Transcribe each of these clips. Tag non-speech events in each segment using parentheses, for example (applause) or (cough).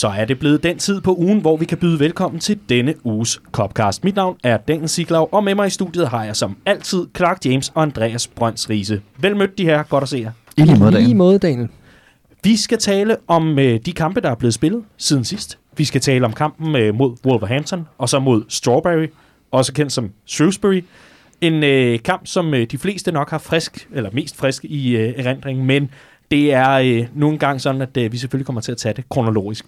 Så er det blevet den tid på ugen, hvor vi kan byde velkommen til denne uges Copcast. Mit navn er Daniel Siglaug, og med mig i studiet har jeg som altid Clark James og Andreas Brønds Riese. Vel mødt de her, godt at se jer. I lige måde, Daniel. måde, Daniel. Vi skal tale om øh, de kampe, der er blevet spillet siden sidst. Vi skal tale om kampen øh, mod Wolverhampton, og så mod Strawberry, også kendt som Shrewsbury. En øh, kamp, som øh, de fleste nok har frisk, eller mest frisk i øh, erindring, men det er øh, nogle gange sådan, at øh, vi selvfølgelig kommer til at tage det kronologisk.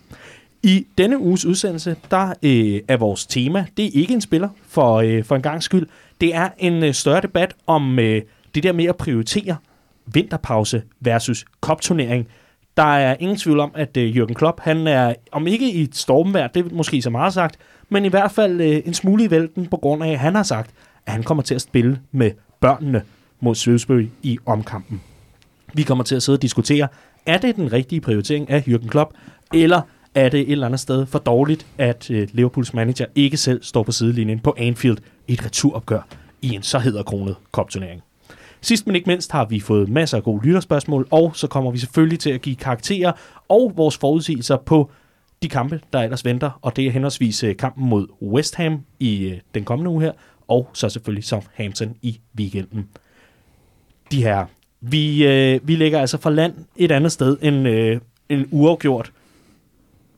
I denne uges udsendelse, der øh, er vores tema, det er ikke en spiller for, øh, for en gang skyld. Det er en øh, større debat om øh, det der med at prioritere vinterpause versus kopturnering. Der er ingen tvivl om, at øh, Jürgen Klopp, han er, om ikke i et stormvær, det er måske så meget sagt, men i hvert fald øh, en smule i vælten på grund af, at han har sagt, at han kommer til at spille med børnene mod Shrewsbury i omkampen. Vi kommer til at sidde og diskutere, er det den rigtige prioritering af Jürgen Klopp, eller er det et eller andet sted for dårligt, at øh, Liverpools manager ikke selv står på sidelinjen på Anfield i et returopgør i en så hedderkronet kopturnering. Sidst men ikke mindst har vi fået masser af gode lytterspørgsmål, og så kommer vi selvfølgelig til at give karakterer og vores forudsigelser på de kampe, der ellers venter, og det er henholdsvis øh, kampen mod West Ham i øh, den kommende uge her, og så selvfølgelig Southampton i weekenden. De her, vi, øh, vi ligger altså fra land et andet sted end øh, en uafgjort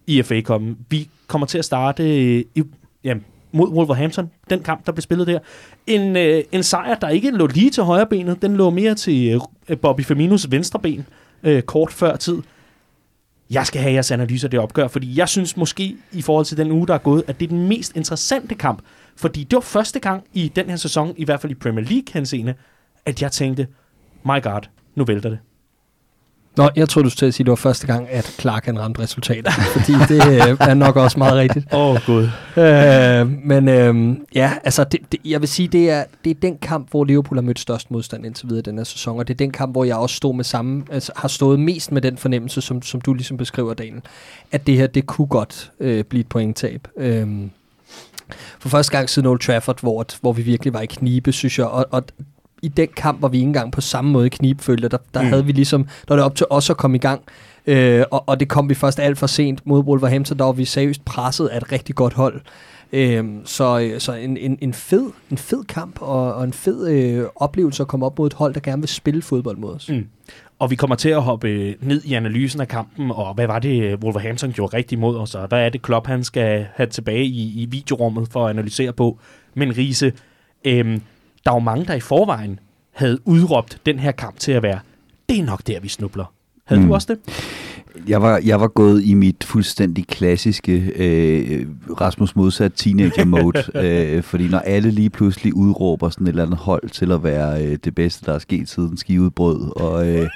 i FA Cup'en. Vi kommer til at starte øh, i, ja, mod Wolverhampton, den kamp, der blev spillet der. En, øh, en sejr, der ikke lå lige til højre benet, den lå mere til øh, Bobby Firminos venstre ben, øh, kort før tid. Jeg skal have jeres analyser det opgør, fordi jeg synes måske, i forhold til den uge, der er gået, at det er den mest interessante kamp. Fordi det var første gang i den her sæson, i hvert fald i Premier League henseende, at jeg tænkte, my god, nu vælter det. Nå, jeg troede, du skulle til at sige, at det var første gang, at Clark han ramte resultater. (laughs) fordi det øh, er nok også meget rigtigt. Åh, oh, gud. Øh, men øh, ja, altså, det, det, jeg vil sige, det er, det er den kamp, hvor Liverpool har mødt størst modstand indtil videre i den her sæson, og det er den kamp, hvor jeg også stod med samme, altså, har stået mest med den fornemmelse, som, som du ligesom beskriver, Daniel, at det her, det kunne godt øh, blive et pointtab. Øh, for første gang siden Old Trafford, hvor, hvor vi virkelig var i knibe, synes jeg, og, og i den kamp var vi ikke engang på samme måde knibfølge. Der, der Mm. havde vi ligesom, der var det op til os at komme i gang. Øh, og, og det kom vi først alt for sent mod Wolverhampton, der var vi seriøst presset af et rigtig godt hold. Øh, så så en, en, en, fed, en fed kamp og, og en fed øh, oplevelse at komme op mod et hold, der gerne vil spille fodbold mod os. Mm. Og vi kommer til at hoppe øh, ned i analysen af kampen, og hvad var det, øh, Wolverhampton gjorde rigtig mod os, og hvad er det, Klopp han skal have tilbage i, i videorummet for at analysere på. Men Riese, øhm, der er jo mange, der i forvejen havde udråbt den her kamp til at være, det er nok der, vi snubler. Havde. Mm. du også det? Jeg var, jeg var gået i mit fuldstændig klassiske øh, Rasmus modsat teenager mode, (laughs) øh, fordi når alle lige pludselig udråber sådan et eller andet hold til at være øh, det bedste, der er sket siden skiudbrød, og øh,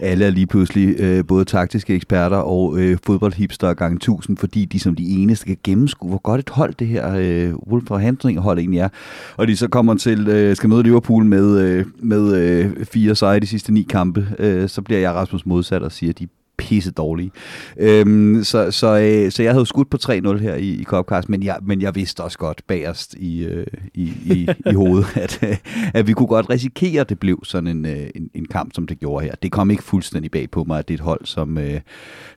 alle er lige pludselig øh, både taktiske eksperter og øh, fodboldhipster gange 1000, fordi de som de eneste kan gennemskue, hvor godt et hold det her øh, Wolverhampton hold egentlig er. Og de så kommer til, øh, skal møde Liverpool med, øh, med øh, fire sejre de sidste ni kampe, øh, så bliver jeg Rasmus modsat og siger, at de pisse dårlige. Øhm, så, så, øh, så jeg havde skudt på 3-0 her i, i Copcast, men jeg, men jeg vidste også godt bagerst i, øh, i, i, i hovedet, (laughs) at, øh, at vi kunne godt risikere, at det blev sådan en, øh, en, en kamp, som det gjorde her. Det kom ikke fuldstændig bag på mig, at det er et hold, som, øh,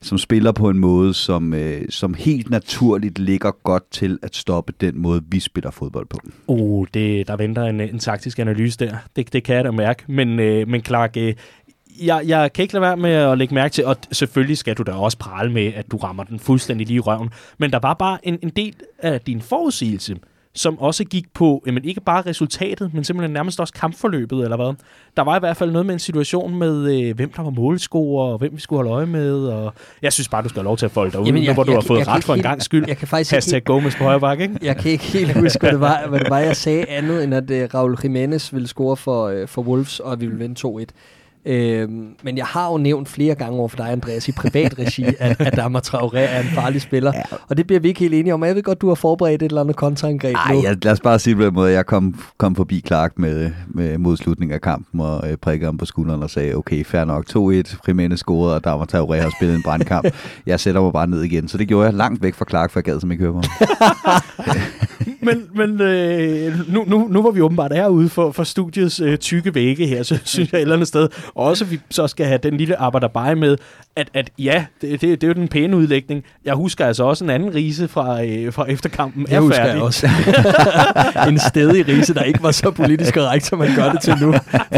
som spiller på en måde, som, øh, som helt naturligt ligger godt til at stoppe den måde, vi spiller fodbold på. Uh, det, der venter en, en taktisk analyse der. Det, det kan jeg da mærke. Men, øh, men Clark, øh, jeg, jeg kan ikke lade være med at lægge mærke til, og selvfølgelig skal du da også prale med, at du rammer den fuldstændig lige i røven. Men der var bare en, en del af din forudsigelse, som også gik på, jamen ikke bare resultatet, men simpelthen nærmest også kampforløbet, eller hvad. Der var i hvert fald noget med en situation med, øh, hvem der var målscorer, og hvem vi skulle holde øje med, og jeg synes bare, du skal have lov til at folde dig ud, Jamen, nu jeg- hvor du jeg har fået jeg ret ikke for en gang skyld. Jeg kan faktisk ikke Hashtag Gomez på højre bakke, ikke? Jeg kan ikke helt huske, hvad det var, hvad det var jeg sagde andet, end at uh, Raul Jimenez ville score for, uh, for Wolves, og vi ville vinde 2-1. Øhm, men jeg har jo nævnt flere gange over for dig, Andreas, i privat regi, (laughs) at, at Adama Traoré er en farlig spiller. Ja. Og det bliver vi ikke helt enige om. Jeg ved godt, du har forberedt et eller andet kontraangreb Ej, nu. jeg, lad os bare sige på den måde. Jeg kom, kom forbi Clark med, med modslutning af kampen og øh, prikkede ham på skulderen og sagde, okay, fair nok, 2-1, Jimenez scorede, og Damar Traoré har spillet en brandkamp. (laughs) jeg sætter mig bare ned igen. Så det gjorde jeg langt væk fra Clark, for jeg gad som ikke høre på ham. (laughs) men men øh, nu, nu, nu hvor vi åbenbart er ude for, for studiets øh, tykke vægge her, så synes jeg et eller andet sted også, vi så skal have den lille arbejder med, at, at ja, det, det, det er jo den pæne udlægning. Jeg husker altså også en anden rise fra, øh, fra efterkampen jeg er husker færdig. jeg også. (laughs) en stedig rise, der ikke var så politisk korrekt, som man gør det til nu.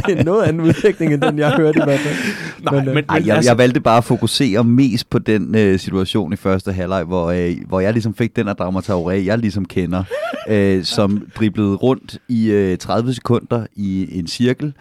Det er noget anden udlægning, end den jeg hørte i hvert fald. Nej, men, øh, men, Ej, jeg, altså, jeg valgte bare at fokusere mest på den øh, situation i første halvleg, hvor, øh, hvor jeg ligesom fik den af Drama Traoré, jeg ligesom kender, øh, som driblede rundt i øh, 30 sekunder i en cirkel,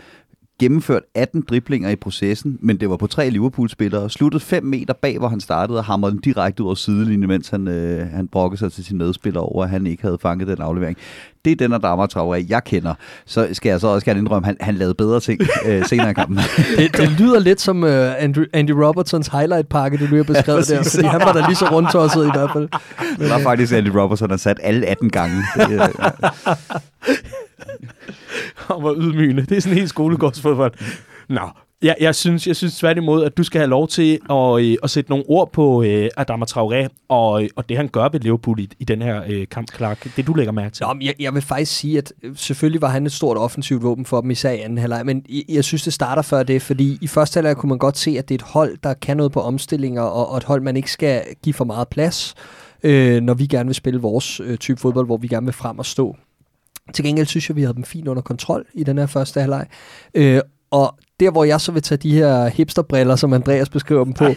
gennemført 18 driblinger i processen, men det var på tre Liverpool-spillere, sluttede 5 meter bag, hvor han startede, og hamrede den direkte ud over sidelinjen, mens han, øh, han brokkede sig til sin medspiller over, at han ikke havde fanget den aflevering. Det er den af Drama Traoré, jeg kender. Så skal jeg så også gerne indrømme, at han, han lavede bedre ting (laughs) øh, senere i kampen. (laughs) det, det lyder lidt som uh, Andrew, Andy Robertsons highlight-pakke, du lige har beskrevet (laughs) Ja, der, fordi han var da lige så rundtosset i hvert fald. Det var faktisk Andy Robertson, der sat alle 18 gange. Det, øh, og hvor ydmygende. Det er sådan helt skolegårdsfodbold. Nå, jeg, jeg, synes, jeg synes tværtimod, at du skal have lov til at, øh, at sætte nogle ord på øh, Adama Traoré og, øh, og det, han gør ved Liverpool i, i den her øh, kamp, Clark. Det, du lægger mærke til. Nå, men jeg, jeg vil faktisk sige, at øh, selvfølgelig var han et stort offensivt våben for dem, især i anden halvleg, men jeg, jeg synes, det starter før det, fordi i første halvleg kunne man godt se, at det er et hold, der kan noget på omstillinger, og, og et hold, man ikke skal give for meget plads, øh, når vi gerne vil spille vores øh, type fodbold, hvor vi gerne vil frem og stå. Til gengæld synes jeg, vi havde dem fint under kontrol i den her første halvleg. Øh, og der, hvor jeg så vil tage de her hipsterbriller, som Andreas beskriver dem på, (laughs)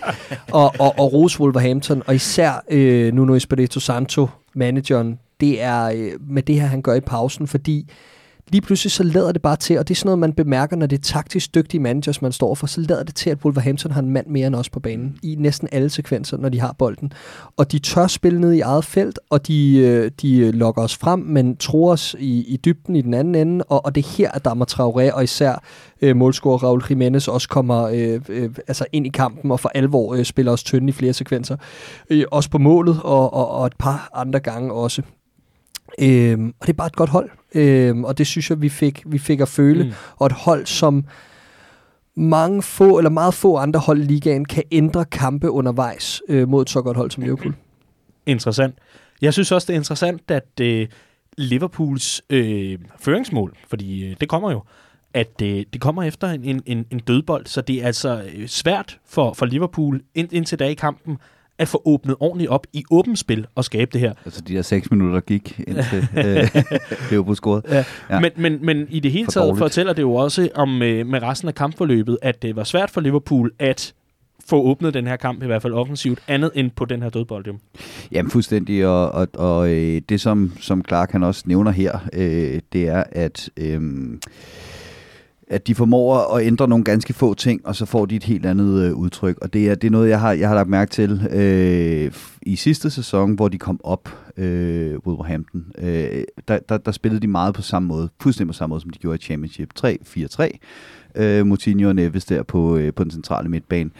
og, og, og rose Wolverhampton, og især øh, Nuno Espirito Santo, manageren, det er øh, med det her, han gør i pausen, fordi lige pludselig så lader det bare til, og det er sådan noget, man bemærker, når det er taktisk dygtige managers, man står for, så lader det til, at Wolverhampton har en mand mere end os på banen i næsten alle sekvenser, når de har bolden. Og de tør spille ned i eget felt, og de, øh, de lokker os frem, men tror os i, i dybden i den anden ende, og, og det er her, at Dama Traoré og især øh, målscorer Raul Jimenez også kommer øh, øh, altså ind i kampen og for alvor øh, spiller os tynde i flere sekvenser. Øh, også på målet og, og, og et par andre gange også. Øhm, og det er bare et godt hold, øhm, og det synes jeg, vi fik, vi fik at føle. Mm. Og et hold, som mange få, eller meget få andre hold i ligaen, kan ændre kampe undervejs øh, mod et så godt hold som Liverpool. (clears throat) Interessant. Jeg synes også, det er interessant, at øh, Liverpools øh, føringsmål, fordi øh, det kommer jo, at øh, det kommer efter en, en, en, dødbold, så det er altså øh, svært for, for Liverpool ind, indtil da i kampen at få åbnet ordentligt op i åbent spil og skabe det her. altså de der 6 minutter gik, indtil (laughs) øh, Liverpool scorede. Ja. Ja. Ja. Men, men, men i det hele For taget dårligt. fortæller det jo også om øh, med resten af kampforløbet, at det var svært for Liverpool at få åbnet den her kamp, i hvert fald offensivt, andet end på den her dødbold. Jo. Jamen fuldstændig, og, og, og øh, det som, som Clark han også nævner her, øh, det er, at, øh, at de formår at ændre nogle ganske få ting, og så får de et helt andet øh, udtryk. Og det er, det er noget, jeg har, jeg har lagt mærke til øh, i sidste sæson, hvor de kom op, øh, Wolverhampton. Øh, der, der, der spillede de meget på samme måde, fuldstændig på samme måde, som de gjorde i Championship. 3-4-3. Øh, Moutinho og Neves der på, øh, på den centrale midtbane.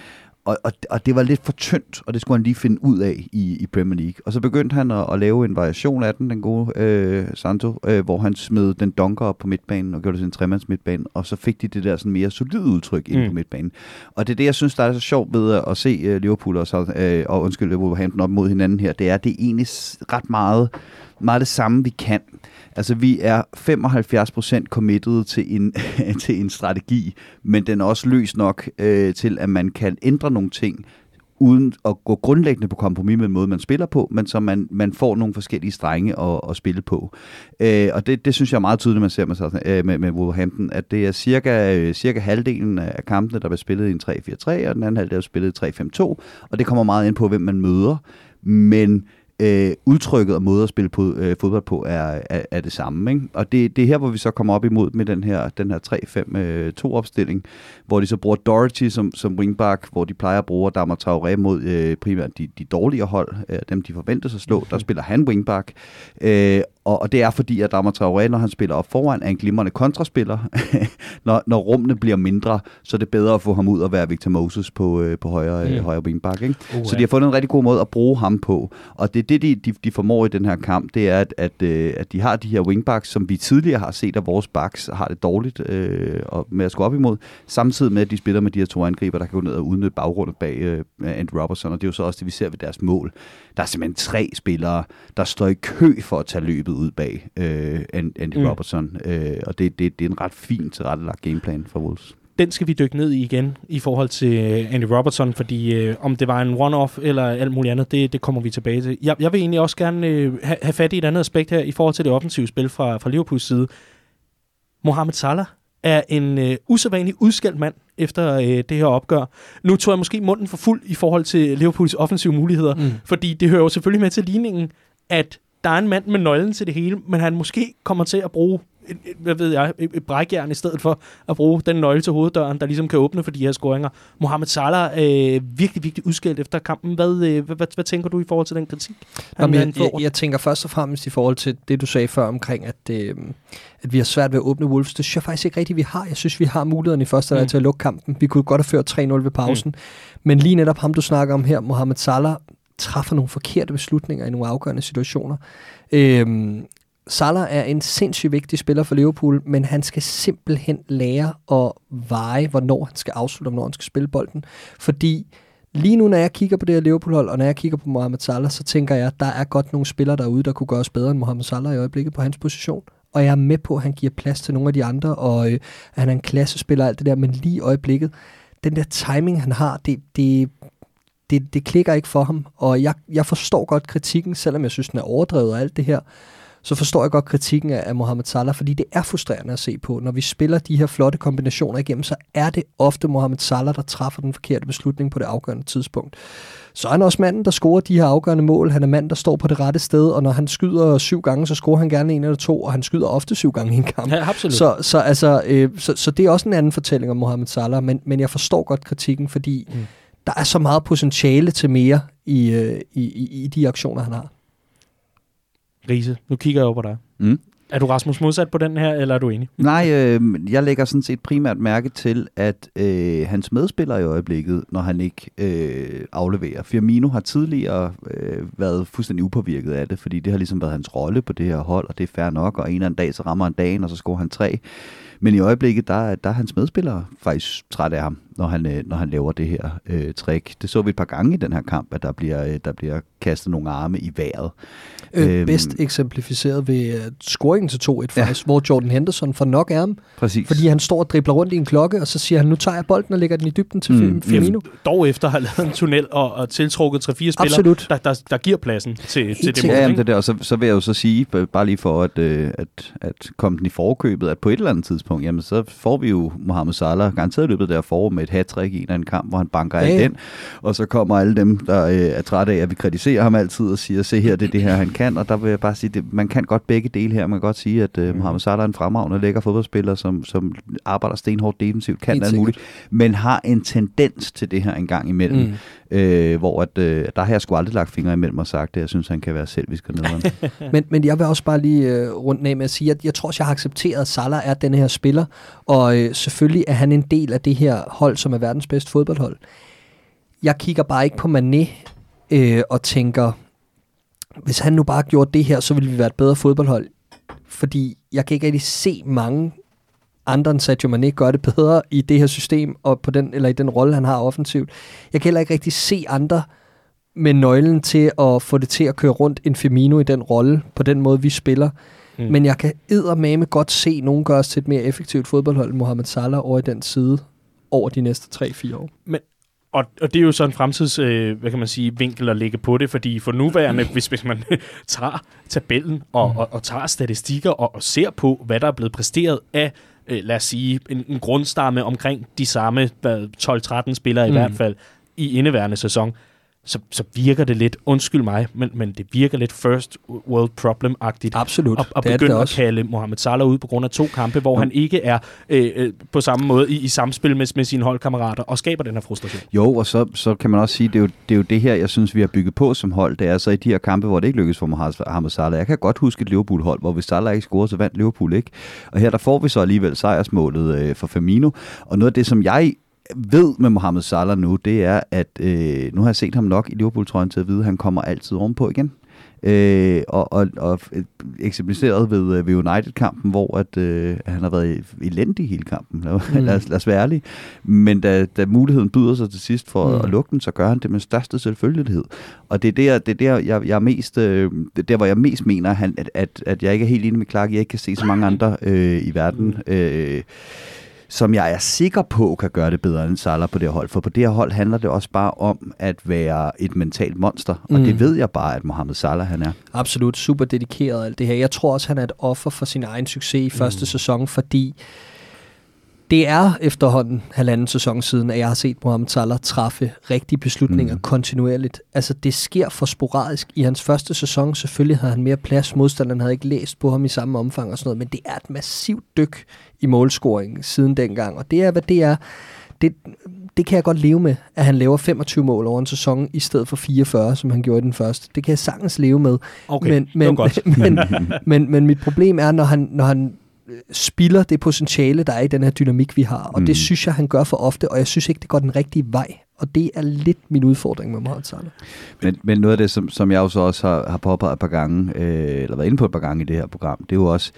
Og, og, og det var lidt for tyndt, og det skulle han lige finde ud af i, i Premier League. Og så begyndte han at, at lave en variation af den, den gode øh, Santo, øh, hvor han smed den donker op på midtbanen og gjorde det til en tremands midtbane, og så fik de det der sådan mere solide udtryk ind Mm. på midtbanen. Og det er det, jeg synes, der er så sjovt ved at, at se øh, Liverpool og, så, øh, og undskyld, Wolverhampton op mod hinanden her, det er, det er egentlig ret meget, meget det samme, vi kan. Altså, vi er 75% committed til en, (laughs) til en strategi, men den er også løs nok øh, til, at man kan ændre nogle ting, uden at gå grundlæggende på kompromis med den måde, man spiller på, men så man, man får nogle forskellige strenge at, at spille på. Øh, og det, det synes jeg er meget tydeligt, man ser med, sådan- øh, med, med Wolverhampton, at det er cirka, øh, cirka halvdelen af kampene, der bliver spillet i en 3-4-3, og den anden halvdel er spillet i 3-5-2, og det kommer meget ind på, hvem man møder, men øh, udtrykket og måde at spille på, øh, fodbold på er, er, er det samme. Ikke? Og det, det er her, hvor vi så kommer op imod med den her, den her 3-5-2 opstilling, hvor de så bruger Doherty som, som wingback, hvor de plejer at bruge Adama Traoré mod øh, primært de, de dårligere hold, øh, dem de forventes at slå. Der spiller han wingback. Øh, og, og det er fordi, at Adama Traoré, når han spiller op foran, er en glimrende kontraspiller. (laughs) når, når rummene bliver mindre, så er det bedre at få ham ud og være Victor Moses på, øh, på højre, øh, Mm. højre wingback. Ikke? Uh, Så de har fundet en rigtig god måde at bruge ham på. Og det er det, de, de, de formår i den her kamp, det er, at, at, øh, at de har de her wingbacks, som vi tidligere har set, at vores backs har det dårligt øh, og med at skulle op imod, samtidig med, at de spiller med de her to angriber, der kan gå ned og udnytte bagrundet bag øh, Andy Robertson, og det er jo så også det, vi ser ved deres mål. Der er simpelthen tre spillere, der står i kø for at tage løbet løbet ud bag øh, Andy Mm. Robertson. Øh, og det, det, det er en ret fint tilrettelagt gameplan for Wolves. den skal vi dykke ned i igen i forhold til øh, Andy Robertson, fordi øh, om det var en one-off eller alt muligt andet, det, det kommer vi tilbage til. Jeg, jeg vil egentlig også gerne øh, have, have fat i et andet aspekt her i forhold til det offensive spil fra, fra Liverpools side. Mohamed Salah er en øh, usædvanlig udskældt mand efter øh, det her opgør. Nu tog jeg måske munden for fuld i forhold til Liverpools offensive muligheder, Mm. fordi det hører jo selvfølgelig med til ligningen, at der er en mand med nøglen til det hele, men han måske kommer til at bruge et, et, hvad ved jeg, et, et brækjern i stedet for at bruge den nøgle til hoveddøren, der ligesom kan åbne for de her scoringer. Mohamed Salah er øh, virkelig, virkelig udskilt efter kampen. Hvad, øh, hvad, hvad, hvad tænker du i forhold til den kritik? han- Jamen, jeg, jeg, jeg tænker først og fremmest i forhold til det, du sagde før omkring, at, øh, at vi har svært ved at åbne Wolves. Det synes jeg faktisk ikke rigtigt, vi har. Jeg synes, vi har mulighederne i første Mm. til at lukke kampen. Vi kunne godt have ført 3-0 ved pausen. Mm. Men lige netop ham, du snakker om her, Mohamed Salah, træffer nogle forkerte beslutninger i nogle afgørende situationer. Øhm, Salah er en sindssygt vigtig spiller for Liverpool, men han skal simpelthen lære at veje, hvornår han skal afslutte, og hvornår han skal spille bolden. Fordi lige nu, når jeg kigger på det her Liverpool-hold, og når jeg kigger på Mohamed Salah, så tænker jeg, at der er godt nogle spillere derude, der kunne gøre os bedre end Mohamed Salah i øjeblikket på hans position. Og jeg er med på, at han giver plads til nogle af de andre, og øh, at han er en klassespiller og alt det der, men lige i øjeblikket, den der timing, han har, det, det, det, det klikker ikke for ham. Og jeg, jeg forstår godt kritikken, selvom jeg synes, den er overdrevet og alt det her, så forstår jeg godt kritikken af, af Mohamed Salah, fordi det er frustrerende at se på. Når vi spiller de her flotte kombinationer igennem, så er det ofte Mohamed Salah, der træffer den forkerte beslutning på det afgørende tidspunkt. Så er han også manden, der scorer de her afgørende mål. Han er manden, der står på det rette sted, og når han skyder syv gange, så scorer han gerne en eller to, og han skyder ofte syv gange i en kamp. Ja, absolut. Så, så, altså, øh, så, så det er også en anden fortælling om Mohamed Salah, men, men jeg forstår godt kritikken, fordi Mm. Der er så meget potentiale til mere i, øh, i, i, i de aktioner, han har. Riese, nu kigger jeg over på dig. Mm. Er du Rasmus modsat på den her, eller er du enig? Nej, øh, jeg lægger sådan set primært mærke til, at øh, hans medspiller i øjeblikket, når han ikke øh, afleverer. Firmino har tidligere øh, været fuldstændig upåvirket af det, fordi det har ligesom været hans rolle på det her hold, og det er fair nok, og en eller anden dag, så rammer han dagen, og så scorer han tre. Men i øjeblikket, der, er- der er hans medspillere faktisk træt af ham, når han, øh, når han laver det her øh, trick. Det så vi et par gange i den her kamp, at der bliver, øh, der bliver kastet nogle arme i vejret. Øh, Øhm. bedst eksemplificeret ved uh, scoringen til 2-1 faktisk, hvor Jordan Henderson får nok af ham, Præcis. fordi han står og dribler rundt i en klokke, og så siger han, nu tager jeg bolden og lægger den i dybden til Mm, Firmino. Dog efter at have lavet en tunnel og, og tiltrukket 3-4 spillere, Absolut. der, der, der giver pladsen til, til det mål. Ja, jamen, det der, og så, så vil jeg jo så sige, bare lige for at, øh, at, at komme den i forkøbet, at på et eller andet tidspunkt, jamen så får vi jo Mohamed Salah garanteret løbet der forår med et hat i en eller anden kamp, hvor han banker Ja, ja. den, og så kommer alle dem, der øh, er trætte af, at vi kritiserer ham altid og siger, se her, det er det her, han kan, og der vil jeg bare sige, det, man kan godt begge dele her, man kan godt sige, at øh, Mohamed Salah er en fremragende, lækker fodboldspiller, som, som arbejder stenhårdt defensivt, kan alt muligt, men har en tendens til det her en gang imellem, Mm øh, hvor at, øh, der har jeg sgu aldrig lagt fingre imellem og sagt det. Jeg synes, han kan være selvisk og nederen. (laughs) Men, men jeg vil også bare lige øh, rundt af med at sige, at jeg tror også, jeg har accepteret, at Salah er den her spiller, og øh, selvfølgelig er han en del af det her hold, som er verdens bedste fodboldhold. Jeg kigger bare ikke på Mané øh, og tænker, hvis han nu bare gjorde det her, så ville vi være et bedre fodboldhold. Fordi jeg kan ikke rigtig se mange andre end Sadio Mane gøre det bedre i det her system, og på den, eller i den rolle, han har offensivt. Jeg kan heller ikke rigtig se andre med nøglen til at få det til at køre rundt en Firmino i den rolle, på den måde, vi spiller. Mm. Mm. Men jeg kan eddermame godt se nogen gøre os til et mere effektivt fodboldhold end Mohamed Salah over i den side over de næste 3-4 år. Og, og det er jo så en fremtids, øh, hvad kan man sige, vinkel at lægge på det, fordi for nuværende, hvis, hvis man (laughs) tager tabellen og, og, og tager statistikker og, og ser på, hvad der er blevet præsteret af, øh, lad os sige, en, en grundstamme omkring de samme hvad, 12-13 spillere i Mm. hvert fald i indeværende sæson, så, så virker det lidt, undskyld mig, men, men det virker lidt first world problem-agtigt. Absolut, Og, og det er det begynde da at også. kalde Mohamed Salah ud på grund af to kampe, hvor Jo. han ikke er øh, øh, på samme måde i, i samspil med, med sine holdkammerater og skaber den her frustration. jo, og så, så kan man også sige, det er, jo, det er jo det her, jeg synes, vi har bygget på som hold. Det er så i de her kampe, hvor det ikke lykkes for Mohamed Salah. Jeg kan godt huske et Liverpool-hold, hvor hvis Salah ikke scorede, så vandt Liverpool ikke. Og her der får vi så alligevel sejrsmålet øh, for Firmino. Og noget af det, som jeg ved med Mohamed Salah nu, det er, at øh, nu har jeg set ham nok i Liverpool-trøjen til at vide, at han kommer altid ovenpå igen. Øh, og, og, og eksemplificeret ved, øh, ved United-kampen, hvor at, øh, han har været elendig hele kampen. Mm. (laughs) lad, os, lad os være ærlige. Men da, da muligheden byder sig til sidst for mm. at lukke den, så gør han det med største selvfølgelighed. Og det er der, det er der jeg, jeg er mest, øh, er der, hvor jeg mest mener, han, at, at, at jeg ikke er helt enig med Clark. Jeg ikke kan se så mange andre øh, i verden. Øh, som jeg er sikker på kan gøre det bedre end Salah på det her hold. For på det her hold handler det også bare om at være et mentalt monster, og mm. det ved jeg bare, at Mohamed Salah han er. Absolut, super dedikeret alt det her. Jeg tror også, han er et offer for sin egen succes i første mm. sæson, fordi det er efterhånden halvanden sæson siden, at jeg har set Mohamed Salah træffe rigtige beslutninger mm. kontinuerligt. Altså, det sker for sporadisk. I hans første sæson, selvfølgelig havde han mere plads. Modstanderen havde ikke læst på ham i samme omfang og sådan noget, men det er et massivt dyk i målscoring siden dengang. Og det er, hvad det er. Det, det kan jeg godt leve med, at han laver 25 mål over en sæson, i stedet for 44, som han gjorde i den første. Det kan jeg sagtens leve med. Okay, men, men, godt. (laughs) men, (laughs) men, men mit problem er, når han, når han spilder det potentiale, der er i den her dynamik, vi har. Og mm. det synes jeg, han gør for ofte, og jeg synes ikke, det går den rigtige vej. Og det er lidt min udfordring med Mohamed Salah. Men, men noget af det, som, som jeg også, også har, har påpeget et par gange, øh, eller været inde på et par gange i det her program, det er jo også,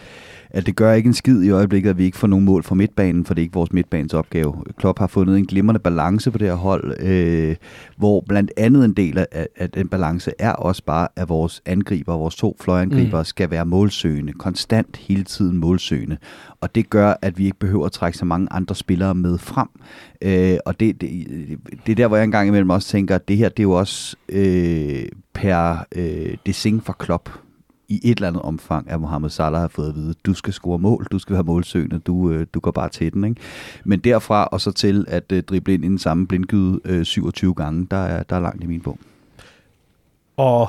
at det gør ikke en skid i øjeblikket, at vi ikke får nogen mål fra midtbanen, for det er ikke vores midtbanes opgave. Klopp har fundet en glimrende balance på det her hold, øh, hvor blandt andet en del af, af den balance er også bare, at vores angriber, vores to fløjangriber, mm. skal være målsøgende, konstant hele tiden målsøgende. Og det gør, at vi ikke behøver at trække så mange andre spillere med frem. Øh, og det, det, det er der, hvor jeg engang imellem også tænker, at det her, det er jo også øh, per øh, desing for Klopp i et eller andet omfang, at Mohamed Salah har fået at vide, du skal score mål, du skal være målsøgende, du, øh, du går bare til den. Ikke? Men derfra og så til at øh, drible ind i den samme blindgyde øh, 27 gange, der er, der er langt i min bog. Og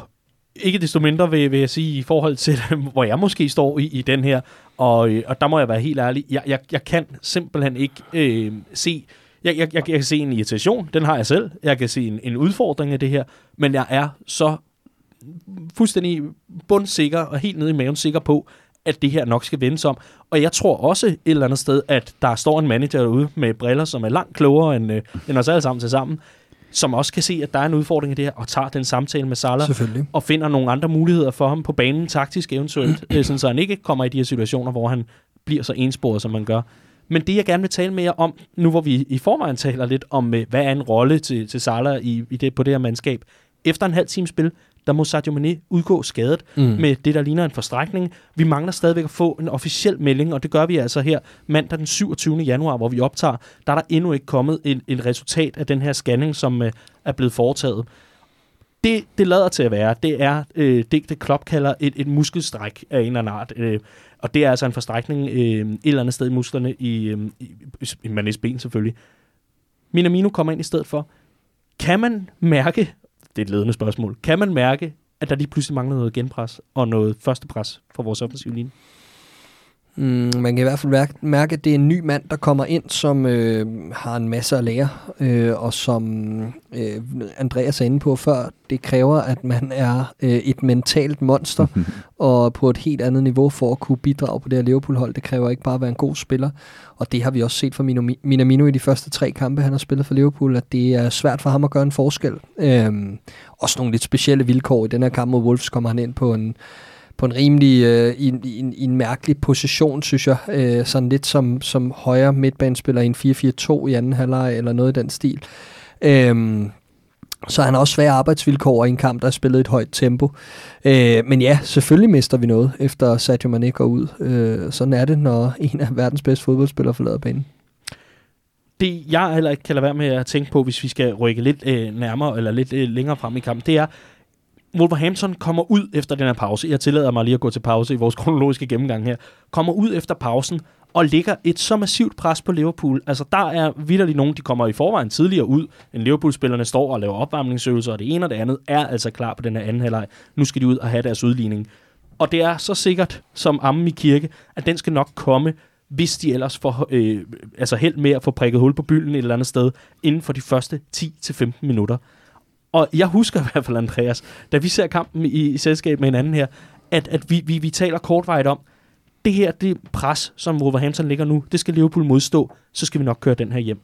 ikke desto mindre vil, vil jeg sige, i forhold til, (laughs) hvor jeg måske står i, i den her, og, øh, og der må jeg være helt ærlig, jeg, jeg, jeg kan simpelthen ikke øh, se, jeg, jeg, jeg, jeg kan se en irritation, den har jeg selv, jeg kan se en, en udfordring af det her, men jeg er så fuldstændig bundsikker og helt nede i maven sikker på, at det her nok skal vendes om. Og jeg tror også et eller andet sted, at der står en manager derude med briller, som er langt klogere end, øh, end os alle sammen til sammen, som også kan se, at der er en udfordring i det her, og tager den samtale med Salah, og finder nogle andre muligheder for ham på banen, taktisk eventuelt, (clears throat) øh, sådan, så han ikke kommer i de her situationer, hvor han bliver så ensporet, som man gør. Men det, jeg gerne vil tale med jer om, nu hvor vi i forvejen taler lidt om, øh, hvad er en rolle til, til Salah i, i det, på det her mandskab, efter en halv time spil, der må Sadio Mane udgå skadet mm. med det, der ligner en forstrækning. Vi mangler stadigvæk at få en officiel melding, og det gør vi altså her mandag den 27. januar, hvor vi optager. Der er der endnu ikke kommet en, en resultat af den her scanning, som øh, er blevet foretaget. Det, det lader til at være, det er øh, det, det Klopp kalder et, et muskelstræk af en eller anden art. Øh, og det er altså en forstrækning øh, et eller andet sted i musklerne, i, øh, i, i Manes ben selvfølgelig. Minamino kommer ind i stedet for. Kan man mærke det er et ledende spørgsmål. Kan man mærke, at der lige pludselig mangler noget genpres og noget førstepres for vores offensive linje? Mm, man kan i hvert fald mærke, at det er en ny mand, der kommer ind, som øh, har en masse at lære, øh, og som øh, Andreas er inde på før, det kræver, at man er øh, et mentalt monster, (laughs) og på et helt andet niveau for at kunne bidrage på det her Liverpool-hold. Det kræver ikke bare at være en god spiller, og det har vi også set fra Minamino i de første tre kampe, han har spillet for Liverpool, at det er svært for ham at gøre en forskel. Øh, også nogle lidt specielle vilkår. I den her kamp mod Wolves kommer han ind på en på en rimelig, øh, i, i, en, i en mærkelig position, synes jeg. Øh, sådan lidt som, som højre midtbanespiller i en 4-4-2 i anden halvleg, eller noget i den stil. Øh, så han har også svære arbejdsvilkår i en kamp, der er spillet et højt tempo. Øh, men ja, selvfølgelig mister vi noget, efter Sadio Mane går ud. Øh, sådan er det, når en af verdens bedste fodboldspillere forlader banen. Det, jeg heller ikke kan lade være med at tænke på, hvis vi skal rykke lidt øh, nærmere eller lidt øh, længere frem i kampen, det er, Wolverhampton kommer ud efter den her pause. Jeg tillader mig lige at gå til pause i vores kronologiske gennemgang her. Kommer ud efter pausen og lægger et så massivt pres på Liverpool. Altså, der er vidderligt nogen, de kommer i forvejen tidligere ud, end Liverpool-spillerne står og laver opvarmningsøvelser, og det ene og det andet er altså klar på den her anden halvleg. Nu skal de ud og have deres udligning. Og det er så sikkert som ammen i kirke, at den skal nok komme, hvis de ellers får øh, altså held med at få prikket hul på bylden et eller andet sted, inden for de første 10-15 minutter. Og jeg husker i hvert fald, Andreas, da vi ser kampen i, i selskab med hinanden her, at, at vi, vi, vi taler kortvejt om, det her det pres, som Wolverhampton ligger nu, det skal Liverpool modstå, så skal vi nok køre den her hjem.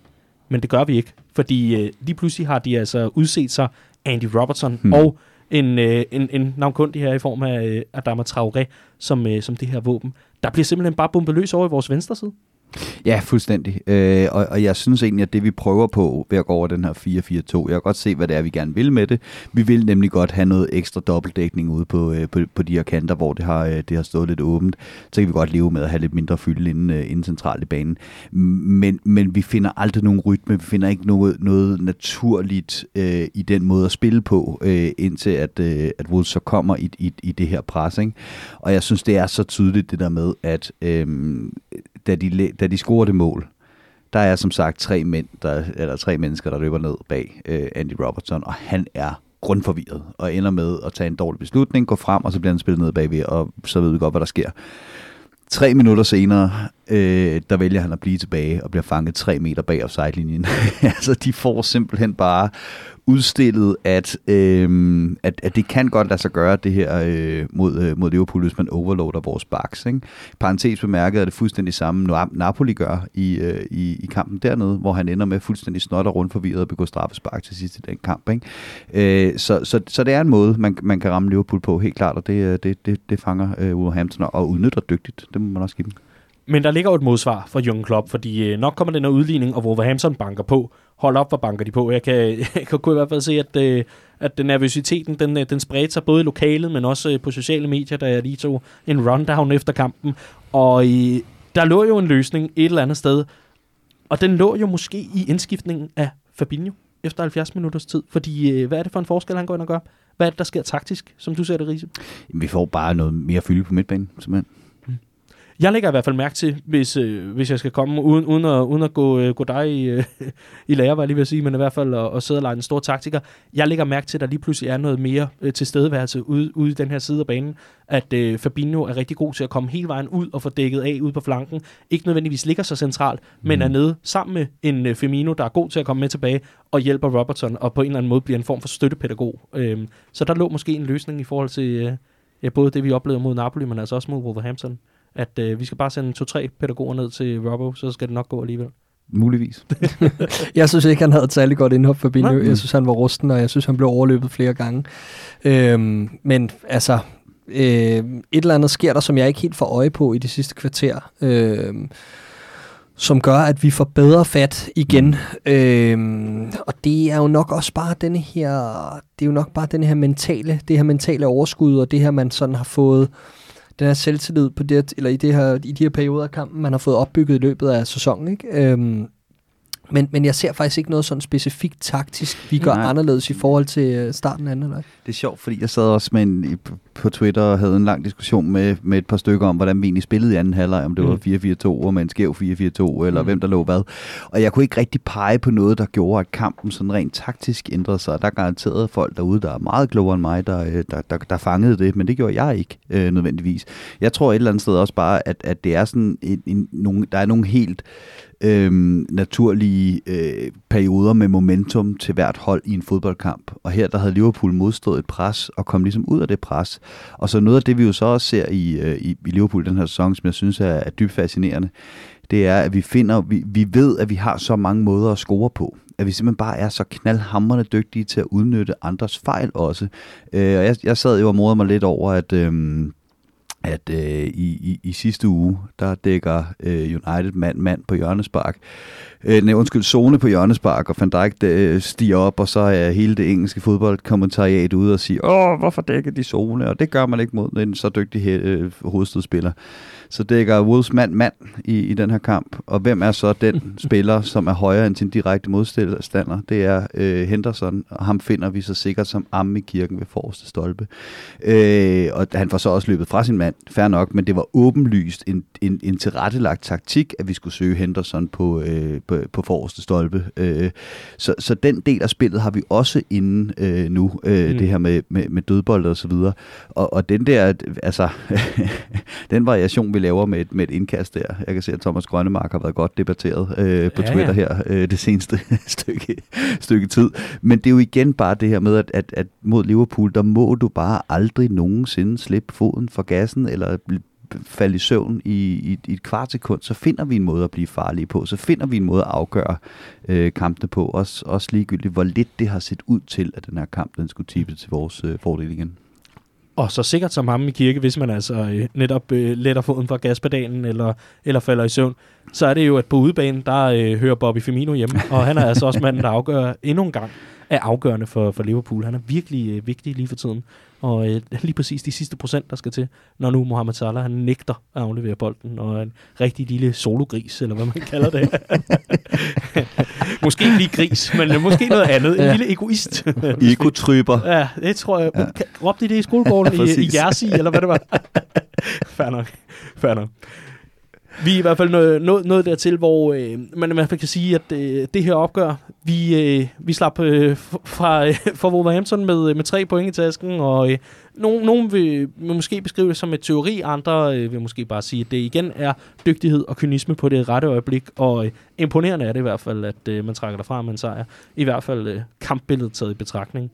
Men det gør vi ikke, fordi øh, lige pludselig har de altså udset sig Andy Robertson hmm. og en, øh, en, en navnkundig her i form af øh, Adama Traoré som, øh, som det her våben. Der bliver simpelthen bare bombet løs over i vores venstre side. Ja, fuldstændig. Øh, og, og jeg synes egentlig, at det vi prøver på ved at gå over den her 4-4-2, jeg kan godt se, hvad det er, vi gerne vil med det. Vi vil nemlig godt have noget ekstra dobbeltdækning ude på, øh, på, på de her kanter, hvor det har, øh, det har stået lidt åbent. Så kan vi godt leve med at have lidt mindre fylde inden, øh, inden centralt i banen. Men, men vi finder aldrig nogen rytme, vi finder ikke noget, noget naturligt øh, i den måde at spille på, øh, indtil at, øh, at Wolves så kommer i, i, i det her pres. Ikke? Og jeg synes, det er så tydeligt det der med, at øh, da de, da de scorer det mål, der er som sagt tre, mænd, der, eller tre mennesker, der løber ned bag øh, Andy Robertson, og han er grundforvirret, og ender med at tage en dårlig beslutning, gå frem, og så bliver han spillet ned bagved, og så ved vi godt, hvad der sker. Tre minutter senere, øh, der vælger han at blive tilbage og bliver fanget tre meter bag offside-linjen. (laughs) altså, de får simpelthen bare udstillet, at, øh, at, at det kan godt lade sig gøre det her øh, mod, øh, mod Liverpool, hvis man overloader vores backs. Ikke? Bemærket er det fuldstændig samme, Napoli gør i, øh, i, i kampen dernede, hvor han ender med fuldstændig snot og rundt forvirret og begå straffespark til sidst i den kamp. Ikke? Øh, så, så, så det er en måde, man, man kan ramme Liverpool på, helt klart, og det, øh, det, det, det fanger øh, Wolverhampton og udnytter dygtigt. Det må man også give dem. Men der ligger jo et modsvar for Jürgen Klopp, fordi øh, nok kommer den her udligning, og Wolverhampton banker på. Hold op, hvor banker de på. Jeg kan, (laughs) jeg kan i hvert fald se, at, øh, at nervøsiteten den, øh, den spredte sig både i lokalet, men også øh, på sociale medier, da jeg lige tog en rundown efter kampen. Og øh, der lå jo en løsning et eller andet sted, og den lå jo måske i indskiftningen af Fabinho efter 70 minutters tid. Fordi øh, hvad er det for en forskel, han går ind og gør? Hvad er det, der sker taktisk, som du ser det, Riese? Vi får bare noget mere fylde på midtbanen, simpelthen. Jeg lægger i hvert fald mærke til, hvis, øh, hvis jeg skal komme, uden, uden, at, uden at gå, øh, gå dig i, øh, i lære, hvad jeg lige vil sige, men i hvert fald at, at sidde og lege en stor taktiker. Jeg lægger mærke til, at der lige pludselig er noget mere øh, tilstedeværelse ude, ude i den her side af banen. At øh, Fabinho er rigtig god til at komme hele vejen ud og få dækket af ude på flanken. Ikke nødvendigvis ligger så centralt, mm. men er nede sammen med en øh, Firmino, der er god til at komme med tilbage og hjælper Robertson, og på en eller anden måde bliver en form for støttepædagog. Øh, så der lå måske en løsning i forhold til øh, ja, både det, vi oplevede mod Napoli, men altså også mod Wolverhampton at øh, vi skal bare sende to-tre pædagoger ned til Robbo, så skal det nok gå alligevel. Muligvis. (laughs) jeg synes ikke, han havde et særlig godt indhop for Binø. Jeg synes, han var rusten, og jeg synes, han blev overløbet flere gange. Øhm, men altså, øh, et eller andet sker der, som jeg ikke helt får øje på i de sidste kvarter. Øh, som gør, at vi får bedre fat igen. Øhm, og det er jo nok også bare denne her, det er jo nok bare den her mentale, det her mentale overskud, og det her, man sådan har fået, den her selvtillid på det, eller i, det her, i de her perioder af kampen, man har fået opbygget i løbet af sæsonen. Ikke? Øhm, men, men jeg ser faktisk ikke noget sådan specifikt taktisk, vi gør Nej. anderledes i forhold til øh, starten af anden eller? Det er sjovt, fordi jeg sad også med en, på Twitter og havde en lang diskussion med, med et par stykker om, hvordan vi egentlig spillede i anden halvleg, om det mm. var 4-4-2 og med en skæv 4-4-2, eller mm. hvem der lå hvad. Og jeg kunne ikke rigtig pege på noget, der gjorde, at kampen sådan rent taktisk ændrede sig. Der er garanteret folk derude, der er meget klogere end mig, der, øh, der, der, der fangede det, men det gjorde jeg ikke øh, nødvendigvis. Jeg tror et eller andet sted også bare, at, at det er sådan en, en, nogle, der er nogle helt øhm, naturlige øh, perioder med momentum til hvert hold i en fodboldkamp. Og her der havde Liverpool modstået et pres og kom ligesom ud af det pres. Og så noget af det, vi jo så også ser i, øh, i, i Liverpool den her sæson, som jeg synes er, er dybt fascinerende, det er, at vi finder, vi, vi ved, at vi har så mange måder at score på. At vi simpelthen bare er så knaldhamrende dygtige til at udnytte andres fejl også. Øh, og jeg, jeg sad jo og morede mig lidt over, at... Øh, at øh, i, i, i sidste uge, der dækker øh, United mand mand på hjørnespark. Øh, nej, undskyld, zone på hjørnespark, og Van Dijk øh, stiger op, og så er hele det engelske fodboldkommentariat ude og siger, åh, hvorfor dækker de zone? Og det gør man ikke mod en så dygtig øh, hovedstødspiller så dækker Wolves mand mand i, i den her kamp. Og hvem er så den (laughs) spiller, som er højere end sin direkte modstander? Det er øh, Henderson, og ham finder vi så sikkert som amme i kirken ved forreste stolpe. Øh, og han får så også løbet fra sin mand, fair nok, men det var åbenlyst en, en, en tilrettelagt taktik, at vi skulle søge Henderson på, øh, på, på forreste stolpe. Øh, så, så den del af spillet har vi også inde øh, nu, øh, mm. det her med, med, med dødbold og så videre. Og, og den der, altså, (laughs) den variation, vi laver med et, med et indkast der. Jeg kan se, at Thomas Grønnemark har været godt debatteret øh, på ja, Twitter ja. her øh, det seneste (laughs) stykke, stykke tid. Men det er jo igen bare det her med, at, at, at mod Liverpool, der må du bare aldrig nogensinde slippe foden fra gassen, eller falde i søvn i, i, i et kvart sekund, så finder vi en måde at blive farlige på. Så finder vi en måde at afgøre øh, kampene på. Også, også ligegyldigt, hvor lidt det har set ud til, at den her kamp den skulle tippe til vores øh, fordel igen. Og så sikkert som ham i kirke, hvis man altså øh, netop øh, letter foden fra gaspedalen eller, eller falder i søvn, så er det jo, at på udebanen, der øh, hører Bobby Firmino hjemme, og han er altså også manden, der afgør endnu en gang, er afgørende for, for Liverpool. Han er virkelig øh, vigtig lige for tiden. Og øh, (laughs) lige præcis de sidste procent, der skal til, når nu Mohamed Salah han nægter at aflevere bolden, og en rigtig lille sologris, eller hvad man kalder det. (laughs) måske ikke lige gris, men øh, måske noget andet. En Ja. lille egoist. (laughs) Ekotryber. Ja, det tror jeg. Ja. Råbte de det i skolegården Ja, i, i. Jersey, eller hvad det var? Fair nok. Fair nok. Vi er i hvert fald nået, nået, nået dertil, hvor øh, man i hvert fald kan sige, at øh, det her opgør, vi, øh, vi slap øh, fra, øh, fra Wolverhampton med, øh, med tre point i tasken, og øh, nogen, nogen vil, vil måske beskrive det som et teori, andre øh, vil måske bare sige, at det igen er dygtighed og kynisme på det rette øjeblik, og øh, imponerende er det i hvert fald, at øh, man trækker derfra med en sejr. I hvert fald øh, kampbilledet taget i betragtning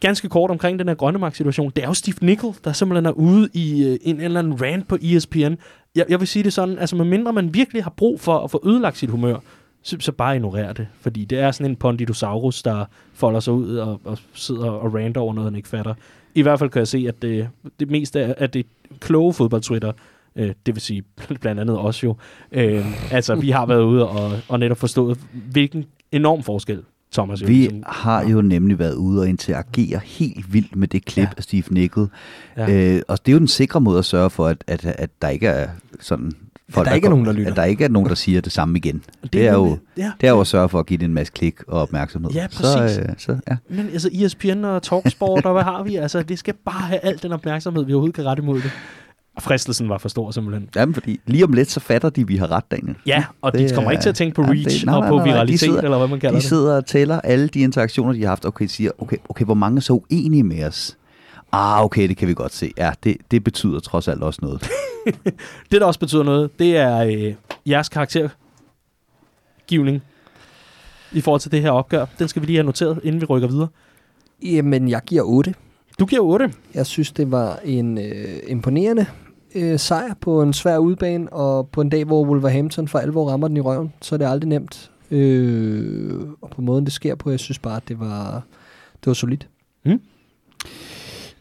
ganske kort omkring den her Grønnemark-situation. Det er jo Steve Nickel, der simpelthen er ude i øh, en eller anden rant på ESPN. Jeg, jeg vil sige det sådan, altså medmindre man virkelig har brug for at få ødelagt sit humør, så, så bare ignorer det. Fordi det er sådan en Ponditosaurus, der folder sig ud og, og sidder og ranter over noget, han ikke fatter. I hvert fald kan jeg se, at det, det meste af af det kloge fodbold-Twitter, øh, det vil sige blandt andet os jo, øh, altså vi har været ude og, og netop forstået, hvilken enorm forskel Thomas Vi ligesom- har jo nemlig været ude og interagere helt vildt med det klip Ja. af Steve Nickel. Ja. Øh, og det er jo den sikre måde at sørge for, at, at, at der ikke er sådan... der ikke er nogen, der lytter. At der ikke er nogen, der siger det samme igen. (laughs) Det, er det er jo ja. det er jo at sørge for at give det en masse klik og opmærksomhed. Ja, Så, præcis. øh, så, ja. Men altså ESPN og Talksport og hvad har vi? Altså, det skal bare have al den opmærksomhed, vi overhovedet kan rette imod det. Og fristelsen var for stor simpelthen. Jamen, fordi lige om lidt, så fatter de, at vi har ret, Daniel. Ja, og de Det kommer er- ikke til at tænke på reach det- nej, og nej, på nej, nej. De viralitet, sidder- eller hvad man kalder De det. sidder og tæller alle de interaktioner, de har haft, okay, siger, okay, okay, hvor mange er så uenige med os? Ah, okay, det kan vi godt se. Ja, det, det betyder trods alt også noget. (laughs) Det, der også betyder noget, det er øh, jeres karaktergivning i forhold til det her opgør. Den skal vi lige have noteret, inden vi rykker videre. Jamen, jeg giver 8. Du giver 8. Jeg synes, det var en øh, imponerende øh, sejr på en svær udbane, og på en dag, hvor Wolverhampton for alvor rammer den i røven, så er det aldrig nemt. Øh, og på måden, det sker på, jeg synes bare, at det var, det var solidt.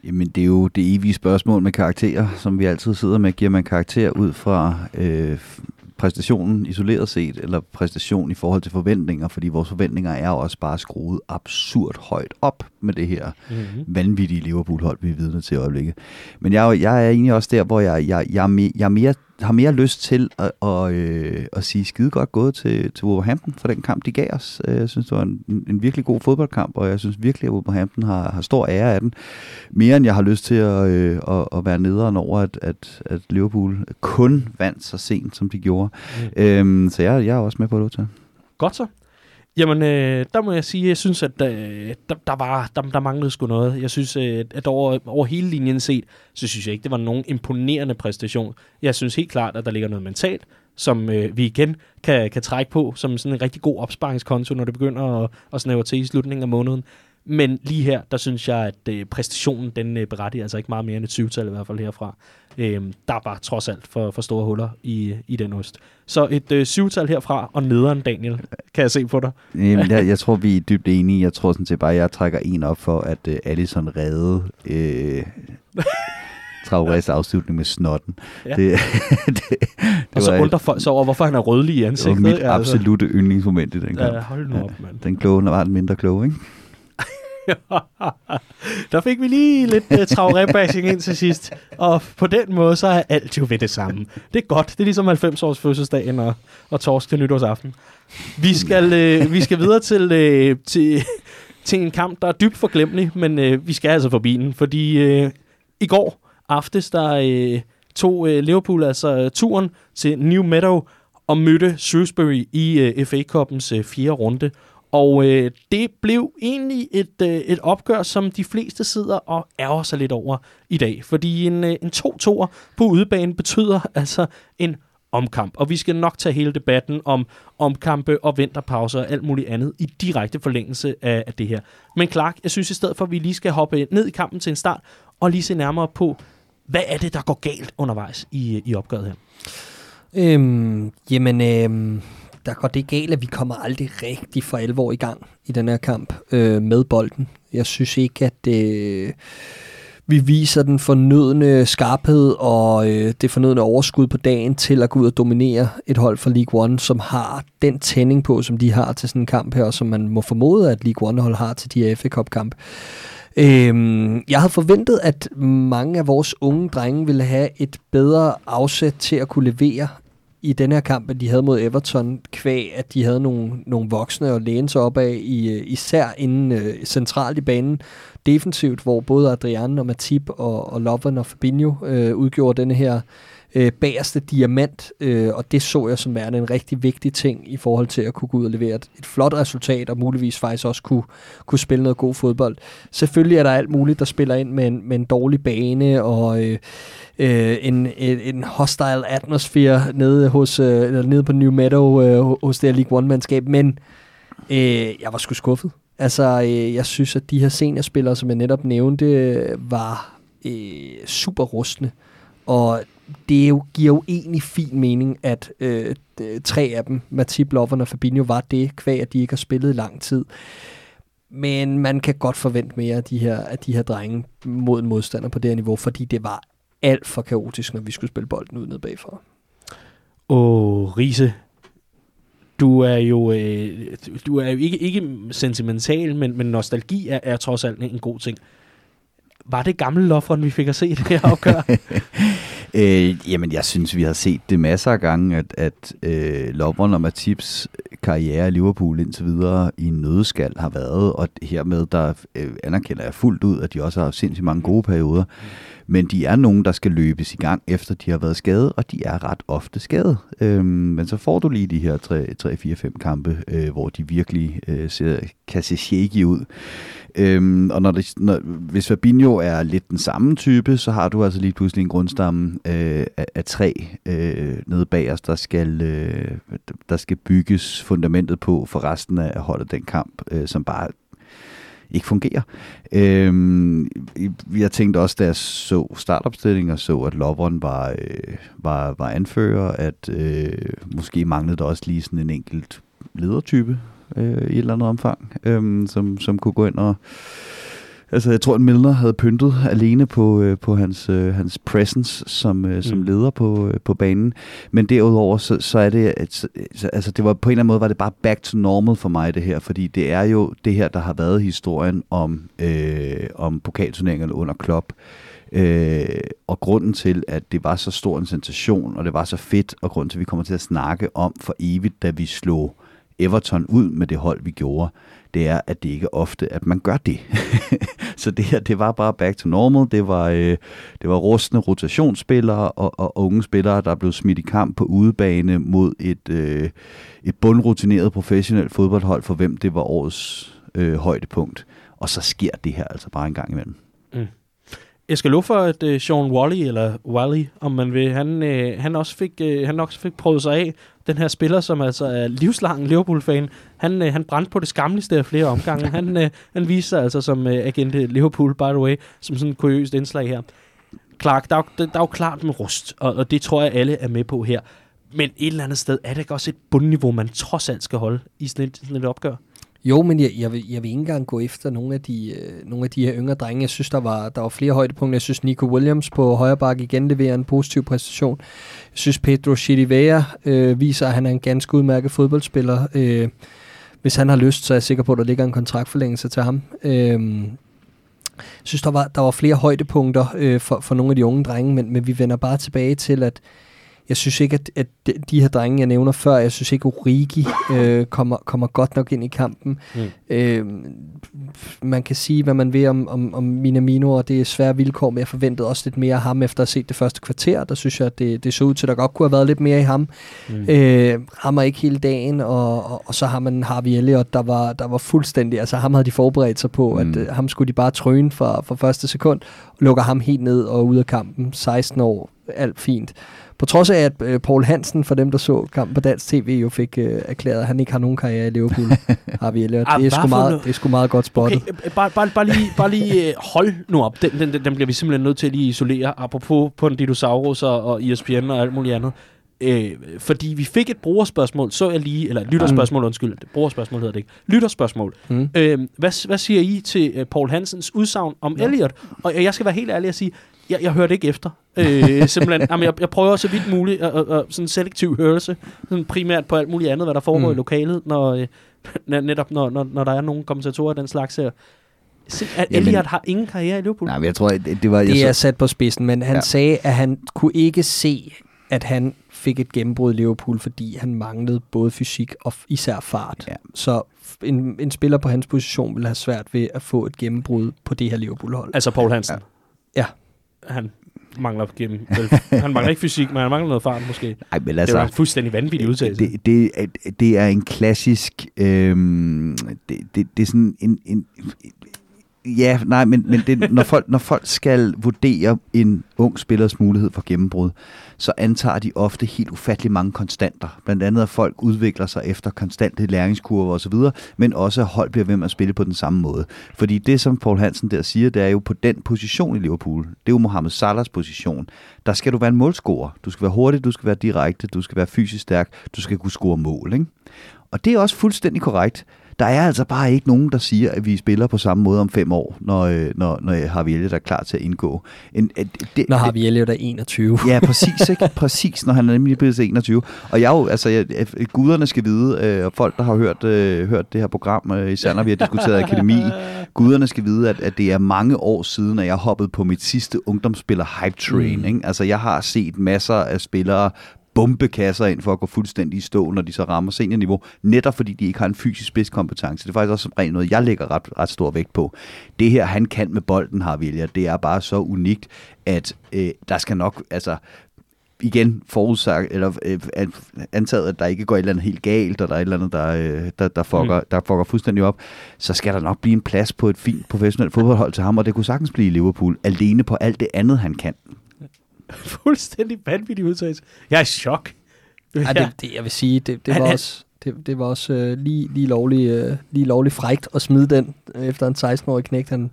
Jamen, det er jo det evige spørgsmål med karakterer, som vi altid sidder med. Giver man karakter ud fra øh, præstationen isoleret set, eller præstation i forhold til forventninger? Fordi vores forventninger er også bare skruet absurd højt op med det her Mm-hmm. vanvittige Liverpool-hold, vi er vidne til i øjeblikket. Men jeg, jeg er egentlig også der, hvor jeg, jeg, jeg, jeg er mere, har mere lyst til at, at, øh, at sige skide godt gået til, til Wolverhampton for den kamp, de gav os. Øh, Jeg synes, det var en, en virkelig god fodboldkamp, og jeg synes virkelig, at Wolverhampton har, har stor ære af den. Mere end jeg har lyst til at, øh, at, at være nederen over, at, at, at Liverpool kun vandt så sent, som de gjorde. Mm. Øhm, så jeg, jeg er også med på det, til. Godt så. Jamen, øh, der må jeg sige, jeg synes, at øh, der, der, var, der, der manglede sgu noget. Jeg synes, øh, at over, over hele linjen set, så synes jeg ikke, det var nogen imponerende præstation. Jeg synes helt klart, at der ligger noget mentalt, som øh, vi igen kan, kan trække på som sådan en rigtig god opsparingskonto, når det begynder at, at snævre til i slutningen af måneden. Men lige her, der synes jeg, at øh, præstationen, den øh, berettiger altså ikke meget mere end et 20-tal i hvert fald herfra. Øh, der er bare trods alt for, for store huller i, i den ost. Så et øh, syvtal herfra, og nederen, Daniel, kan jeg se på dig. Jamen, jeg, jeg tror, vi er dybt enige. Jeg tror sådan set bare, at jeg trækker en op for, at uh, Allison redde øh, Traorés afslutning med snotten. Ja. Det, (laughs) det, det, Og så undrer folk sig over, hvorfor han er rødlig i det var ansigtet. mit? Altså, absolute yndlingsmoment i den kamp. Ja, hold nu op, mand. Den kloge, var den mindre kloge, ikke? (laughs) Der fik vi lige lidt øh, uh, travrebashing ind til sidst. Og på den måde, så er alt jo ved det samme. Det er godt. Det er ligesom 90-års fødselsdagen og, og torsk til nytårsaften. Vi skal, uh, vi skal videre til, uh, til, til en kamp, der er dybt forglemmelig, men uh, vi skal altså forbi den, fordi uh, i går aftes, der uh, tog uh, Liverpool altså turen til New Meadow og mødte Shrewsbury i uh, FA Cup'ens uh, fjerde runde. Og øh, det blev egentlig et, øh, et opgør, som de fleste sidder og ærger sig lidt over i dag. Fordi en, øh, en 2-2'er på udebane betyder (laughs) altså en omkamp. Og vi skal nok tage hele debatten om omkampe og vinterpauser og alt muligt andet i direkte forlængelse af, af det her. Men Clark, jeg synes i stedet for, at vi lige skal hoppe øh, ned i kampen til en start og lige se nærmere på, Hvad er det, der går galt undervejs i, øh, i opgøret her? Øhm, jamen, øhm, der går det galt, at vi kommer aldrig rigtig for alvor i gang i den her kamp øh, med bolden. Jeg synes ikke, at øh, vi viser den fornødne skarphed og øh, det fornødne overskud på dagen til at gå ud og dominere et hold fra League One, som har den tænding på, som de har til sådan en kamp her, og som man må formode, at League One-hold har til de her FA Cup-kamp. Øhm, jeg havde forventet, at mange af vores unge drenge ville have et bedre afsæt til at kunne levere i den her kamp, at de havde mod Everton, kvæg, at de havde nogle, nogle voksne at læne sig op af, i, øh, især inden øh, centralt i banen, defensivt, hvor både Adrian og Matip og, og Lovren og Fabinho øh, udgjorde denne her øh, Øh, bagerste diamant, øh, og det så jeg som værende en rigtig vigtig ting i forhold til at kunne gå ud og levere et, et flot resultat, og muligvis faktisk også kunne, kunne spille noget god fodbold. Selvfølgelig er der alt muligt, der spiller ind med en, med en dårlig bane, og øh, øh, en, en, en hostile atmosfære nede, hos, øh, eller nede på New Meadow øh, hos det League One-mandskab, men øh, jeg var sgu skuffet. Altså, øh, jeg synes, at de her seniorspillere, som jeg netop nævnte, øh, var øh, super rustne. Og det er jo, giver jo egentlig fin mening, at øh, tre af dem, Matip, Lovren og Fabinho, var det, kvæg at de ikke har spillet i lang tid. Men man kan godt forvente mere af de her, af de her drenge mod en modstander på det her niveau, fordi det var alt for kaotisk, når vi skulle spille bolden ud ned bagfra. Åh, Riese, du er jo, øh, du er jo ikke, ikke sentimental, men, men nostalgi er, er trods alt en god ting. Var det gamle Lofren, vi fik at se det her opgør? (laughs) øh, jamen, jeg synes, vi har set det masser af gange, at, at øh, Lovren og Matips karriere i Liverpool indtil videre i en nødskal har været, og hermed der øh, anerkender jeg fuldt ud, at de også har sindssygt mange gode perioder. Men de er nogen, der skal løbes i gang, efter de har været skadet, og de er ret ofte skadet. Øh, men så får du lige de her 3-4-5 kampe, øh, hvor de virkelig øh, ser, kan se shaky ud. Øhm, og når det, når, hvis Fabinho er lidt den samme type, så har du altså lige pludselig en grundstamme øh, af, af tre øh, nede bag os, der skal, øh, der skal bygges fundamentet på for resten af holdet den kamp, øh, som bare ikke fungerer. Øhm, jeg tænkte også, da jeg så startopstillingen og så, at Lovren var, øh, var, var anfører, at øh, måske manglede der også lige sådan en enkelt ledertype øh, i et eller andet omfang, øh, som, som kunne gå ind og Altså, jeg tror, at Milner havde pyntet alene på, øh, på hans, øh, hans presence som, øh, som mm. leder på, øh, på banen. Men derudover, så, så er det, altså, det var på en eller anden måde, var det bare back to normal for mig, det her. Fordi det er jo det her, der har været historien om, øh, om pokalturneringerne under Klopp. Øh, og grunden til, at det var så stor en sensation, og det var så fedt, og grunden til, at vi kommer til at snakke om for evigt, da vi slog Everton ud med det hold, vi gjorde, det er, at det ikke er ofte, at man gør det. (laughs) så det her, det var bare back to normal. Det var, øh, det var rustne rotationsspillere og, og unge spillere, der blev smidt i kamp på udebane mod et, øh, et bundrutineret professionelt fodboldhold, for hvem det var årets øh, højdepunkt. Og så sker det her altså bare en gang imellem. Mm. Jeg skal love for, at uh, øh, Sean Wally, eller Wally, om man vil, han, uh, han, også fik, uh, han også fik prøvet sig af. Den her spiller, som altså er livslang Liverpool-fan, han, uh, han brændte på det skamligste af flere omgange. han, uh, han viste sig altså som uh, agent Liverpool, by the way, som sådan et kuriøst indslag her. Clark, der er, der, der er jo klart med rust, og, og det tror jeg, alle er med på her. Men et eller andet sted er det ikke også et bundniveau, man trods alt skal holde i sådan et, sådan et opgør? Jo, men jeg, jeg, vil, jeg vil ikke engang gå efter nogle af de, øh, nogle af de her yngre drenge. Jeg synes, der var, der var flere højdepunkter. Jeg synes, Nico Williams på højre bakke igen leverer en positiv præstation. Jeg synes, Pedro Chirivea øh, viser, at han er en ganske udmærket fodboldspiller. Øh, hvis han har lyst, så er jeg sikker på, at der ligger en kontraktforlængelse til ham. Øh, jeg synes, der var, der var flere højdepunkter øh, for, for nogle af de unge drenge, men, men vi vender bare tilbage til, at jeg synes ikke, at, at de her drenge, jeg nævner før, jeg synes ikke, at Origi øh, kommer, kommer godt nok ind i kampen. Mm. Øh, man kan sige, hvad man vil om, om, om Minamino, og det er svære vilkår, men jeg forventede også lidt mere af ham, efter at have set det første kvarter. Der synes jeg, at det, det så ud til, at der godt kunne have været lidt mere i ham. Mm. Øh, rammer ikke hele dagen, og, og, og så har man Harvey Elliott, der var, der var fuldstændig, altså ham havde de forberedt sig på, mm. at uh, ham skulle de bare trøne for, for første sekund, og lukker ham helt ned og ud af kampen, 16 år, alt fint. På trods af, at øh, Paul Hansen, for dem, der så kampen på dansk tv, jo fik øh, erklæret, at han ikke har nogen karriere i Liverpool, har vi Elliot. Det er, sgu meget, det er sgu meget godt spottet. Okay, øh, bare, bare, bare lige, bare lige øh, hold nu op. Den, den, den, den bliver vi simpelthen nødt til at lige isolere, apropos på en dinosaurus og, og ESPN og alt muligt andet. Øh, fordi vi fik et brugerspørgsmål, så jeg lige, eller et lytterspørgsmål, undskyld, det brugerspørgsmål hedder det ikke, lytterspørgsmål. Mm. Øh, hvad, hvad siger I til øh, Paul Hansens udsagn om ja. Elliot? Og jeg skal være helt ærlig at sige, jeg, jeg hørte ikke efter. Øh, (laughs) simpelthen, jamen, jeg, jeg prøver så vidt muligt at, at, at, sådan selektiv hørelse, sådan primært på alt muligt andet, hvad der foregår Mm. i lokalet, når, øh, (laughs) net- netop når, når, når der er nogle kommentatorer af den slags her. At Jamen- Elliot har ingen karriere i Liverpool. Nej, men jeg tror, det, det var... jeg Det så- er sat på spidsen, men han Ja. ja. sagde, at han kunne ikke se, at han fik et gennembrud i Liverpool, fordi han manglede både fysik og især fart. Ja. Så en, en spiller på hans position vil have svært ved at få et gennembrud på det her Liverpool-hold. Altså Paul Hansen. Ja. Han mangler gennem. (laughs) Han mangler ikke fysik, men han mangler noget fart måske. Ej, men Altså, det var en fuldstændig vanvittig udtalelse. det, det, er- det er en klassisk... Øhm, det, det, det er sådan en... en ja, nej, men, men det, når, folk, når folk skal vurdere en ung spillers mulighed for gennembrud, så antager de ofte helt ufattelig mange konstanter. Blandt andet at folk udvikler sig efter konstante læringskurver osv., men også at hold bliver ved med at spille på den samme måde. Fordi det, som Paul Hansen der siger, det er jo på den position i Liverpool. Det er jo Mohamed Salahs position. Der skal du være en målscorer. Du skal være hurtig, du skal være direkte, du skal være fysisk stærk, du skal kunne score mål. Ikke? Og det er også fuldstændig korrekt. Der er altså bare ikke nogen, der siger, at vi spiller på samme måde om fem år, når, øh, når, når Harvey Elliott er klar til at indgå. En, et, det, Når har vi Elliot er 21. Ja, præcis, ikke? (laughs) præcis, når han er nemlig blevet til 21. Og jeg jo, altså, jeg, jeg- guderne skal vide, øh, og folk, der har hørt, øh, hørt det her program, øh, især når vi har diskuteret akademi, guderne skal vide, at, at det er mange år siden, at jeg hoppede på mit sidste ungdomsspiller hype train. Mm. Ikke? Altså, jeg har set masser af spillere bombe kasser ind for at gå fuldstændig i stå, når de så rammer seniorniveau, netop fordi de ikke har en fysisk spidskompetence. Det er faktisk også som regel noget, jeg lægger ret, ret stor vægt på. Det her, han kan med bolden, har Vilja, det er bare så unikt, at øh, der skal nok, altså, igen forudsagt, eller øh, an- antaget, at der ikke går et eller andet helt galt, og der er et eller andet, der, øh, der, der, fucker, mm. der fucker fuldstændig op, så skal der nok blive en plads på et fint professionelt fodboldhold til ham, og det kunne sagtens blive i Liverpool, alene på alt det andet, han kan. (laughs) fuldstændig vanvittig udtalelse. Jeg er i chok. Ja, det, det, jeg vil sige, det, det Han- var også, det, det var også øh, lige, lige, lovlig, øh, lige lovlig frægt at smide den, øh, efter en 16-årig knægt, han,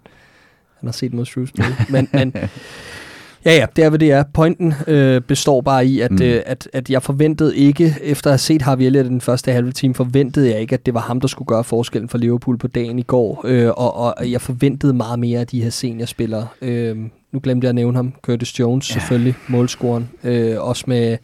han har set mod Shrewsbury. men, men (laughs) ja, ja, det er, hvad det er. Pointen øh, består bare i, at, Mm. øh, at, at jeg forventede ikke, efter at have set Harvey Elliott den første halve time, forventede jeg ikke, at det var ham, der skulle gøre forskellen for Liverpool på dagen i går. Øh, og, og jeg forventede meget mere af de her seniorspillere. Øh, nu glemte jeg at nævne ham. Curtis Jones, ja. selvfølgelig, målscoren. Øh, også med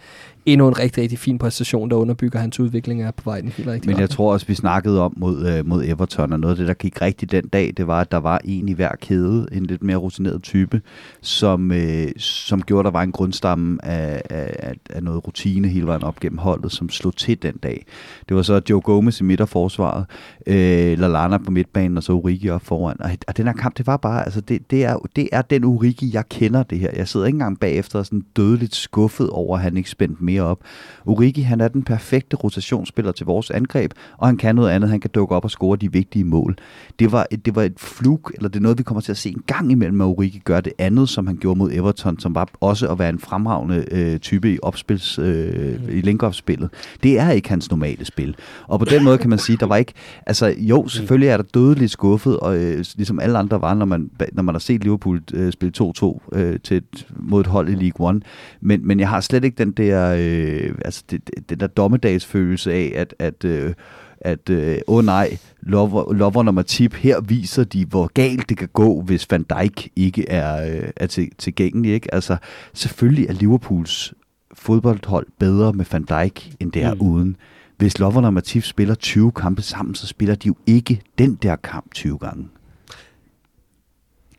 endnu en rigtig, rigtig fin præstation, der underbygger hans udvikling er på vej den helt rigtige Men jeg retning. tror også, vi snakkede om mod, øh, mod Everton, og noget af det, der gik rigtigt den dag, det var, at der var en i hver kæde, en lidt mere rutineret type, som, øh, som gjorde, at der var en grundstamme af, af, af, noget rutine hele vejen op gennem holdet, som slog til den dag. Det var så Joe Gomez i midterforsvaret, øh, Lallana på midtbanen, og så Origi op foran. Og, og den her kamp, det var bare, altså det, det, er, det er den Origi, jeg kender det her. Jeg sidder ikke engang bagefter og sådan dødeligt skuffet over, at han ikke spændte mere op. Origi, han er den perfekte rotationsspiller til vores angreb, og han kan noget andet. Han kan dukke op og score de vigtige mål. Det var, et, det var et flug, eller det er noget, vi kommer til at se en gang imellem, at Origi gør det andet, som han gjorde mod Everton, som var også at være en fremragende øh, type i opspils, øh, i link-up-spillet. Det er ikke hans normale spil. Og på den måde kan man sige, der var ikke, altså jo, selvfølgelig er der dødeligt skuffet, og øh, ligesom alle andre var, når man, når man har set Liverpool øh, spille 2-2 øh, til mod et hold i League One. Men, men jeg har slet ikke den der, øh, altså det, det- den der dommedagsfølelse af, at, at øh, at, øh, åh oh nej, lover, lover nummer tip, her viser de, hvor galt det kan gå, hvis Van Dijk ikke er, øh, er til, tilgængelig. Ikke? Altså, selvfølgelig er Liverpools fodboldhold bedre med Van Dijk, end det er Mm. uden. Hvis Lover og Matip spiller 20 kampe sammen, så spiller de jo ikke den der kamp 20 gange.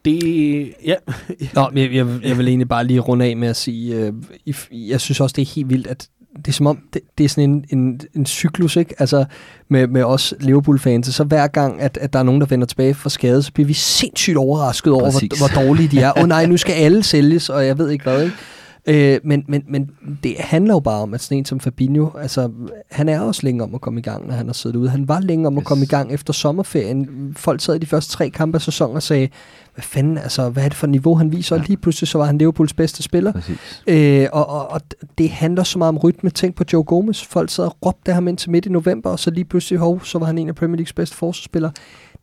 Det, ja, Nå, jeg, jeg, jeg vil egentlig bare lige runde af med at sige, øh, jeg synes også, det er helt vildt, at det er som om, det, det er sådan en, en, en cyklus, ikke? Altså med, med os Liverpool-fans. Så hver gang, at, at der er nogen, der vender tilbage fra skade, så bliver vi sindssygt overrasket over, Præcis. hvor, hvor dårlige de er. Åh oh, nej, nu skal alle sælges, og jeg ved ikke hvad, ikke? Øh, men, men, men det handler jo bare om, at sådan en som Fabinho, altså, han er også længe om at komme i gang, når han har siddet ude. Han var længe om at Yes. komme i gang efter sommerferien. Folk sad i de første tre kampe af sæsonen og sagde, hvad fanden, altså, hvad er det for niveau, han viser? Og lige pludselig så var han Liverpools bedste spiller. Præcis. Øh, og, og, og det handler så meget om rytme. Tænk på Joe Gomez. Folk sad og råbte ham ind til midt i november, og så lige pludselig, hov, så var han en af Premier Leagues bedste forsvarsspillere.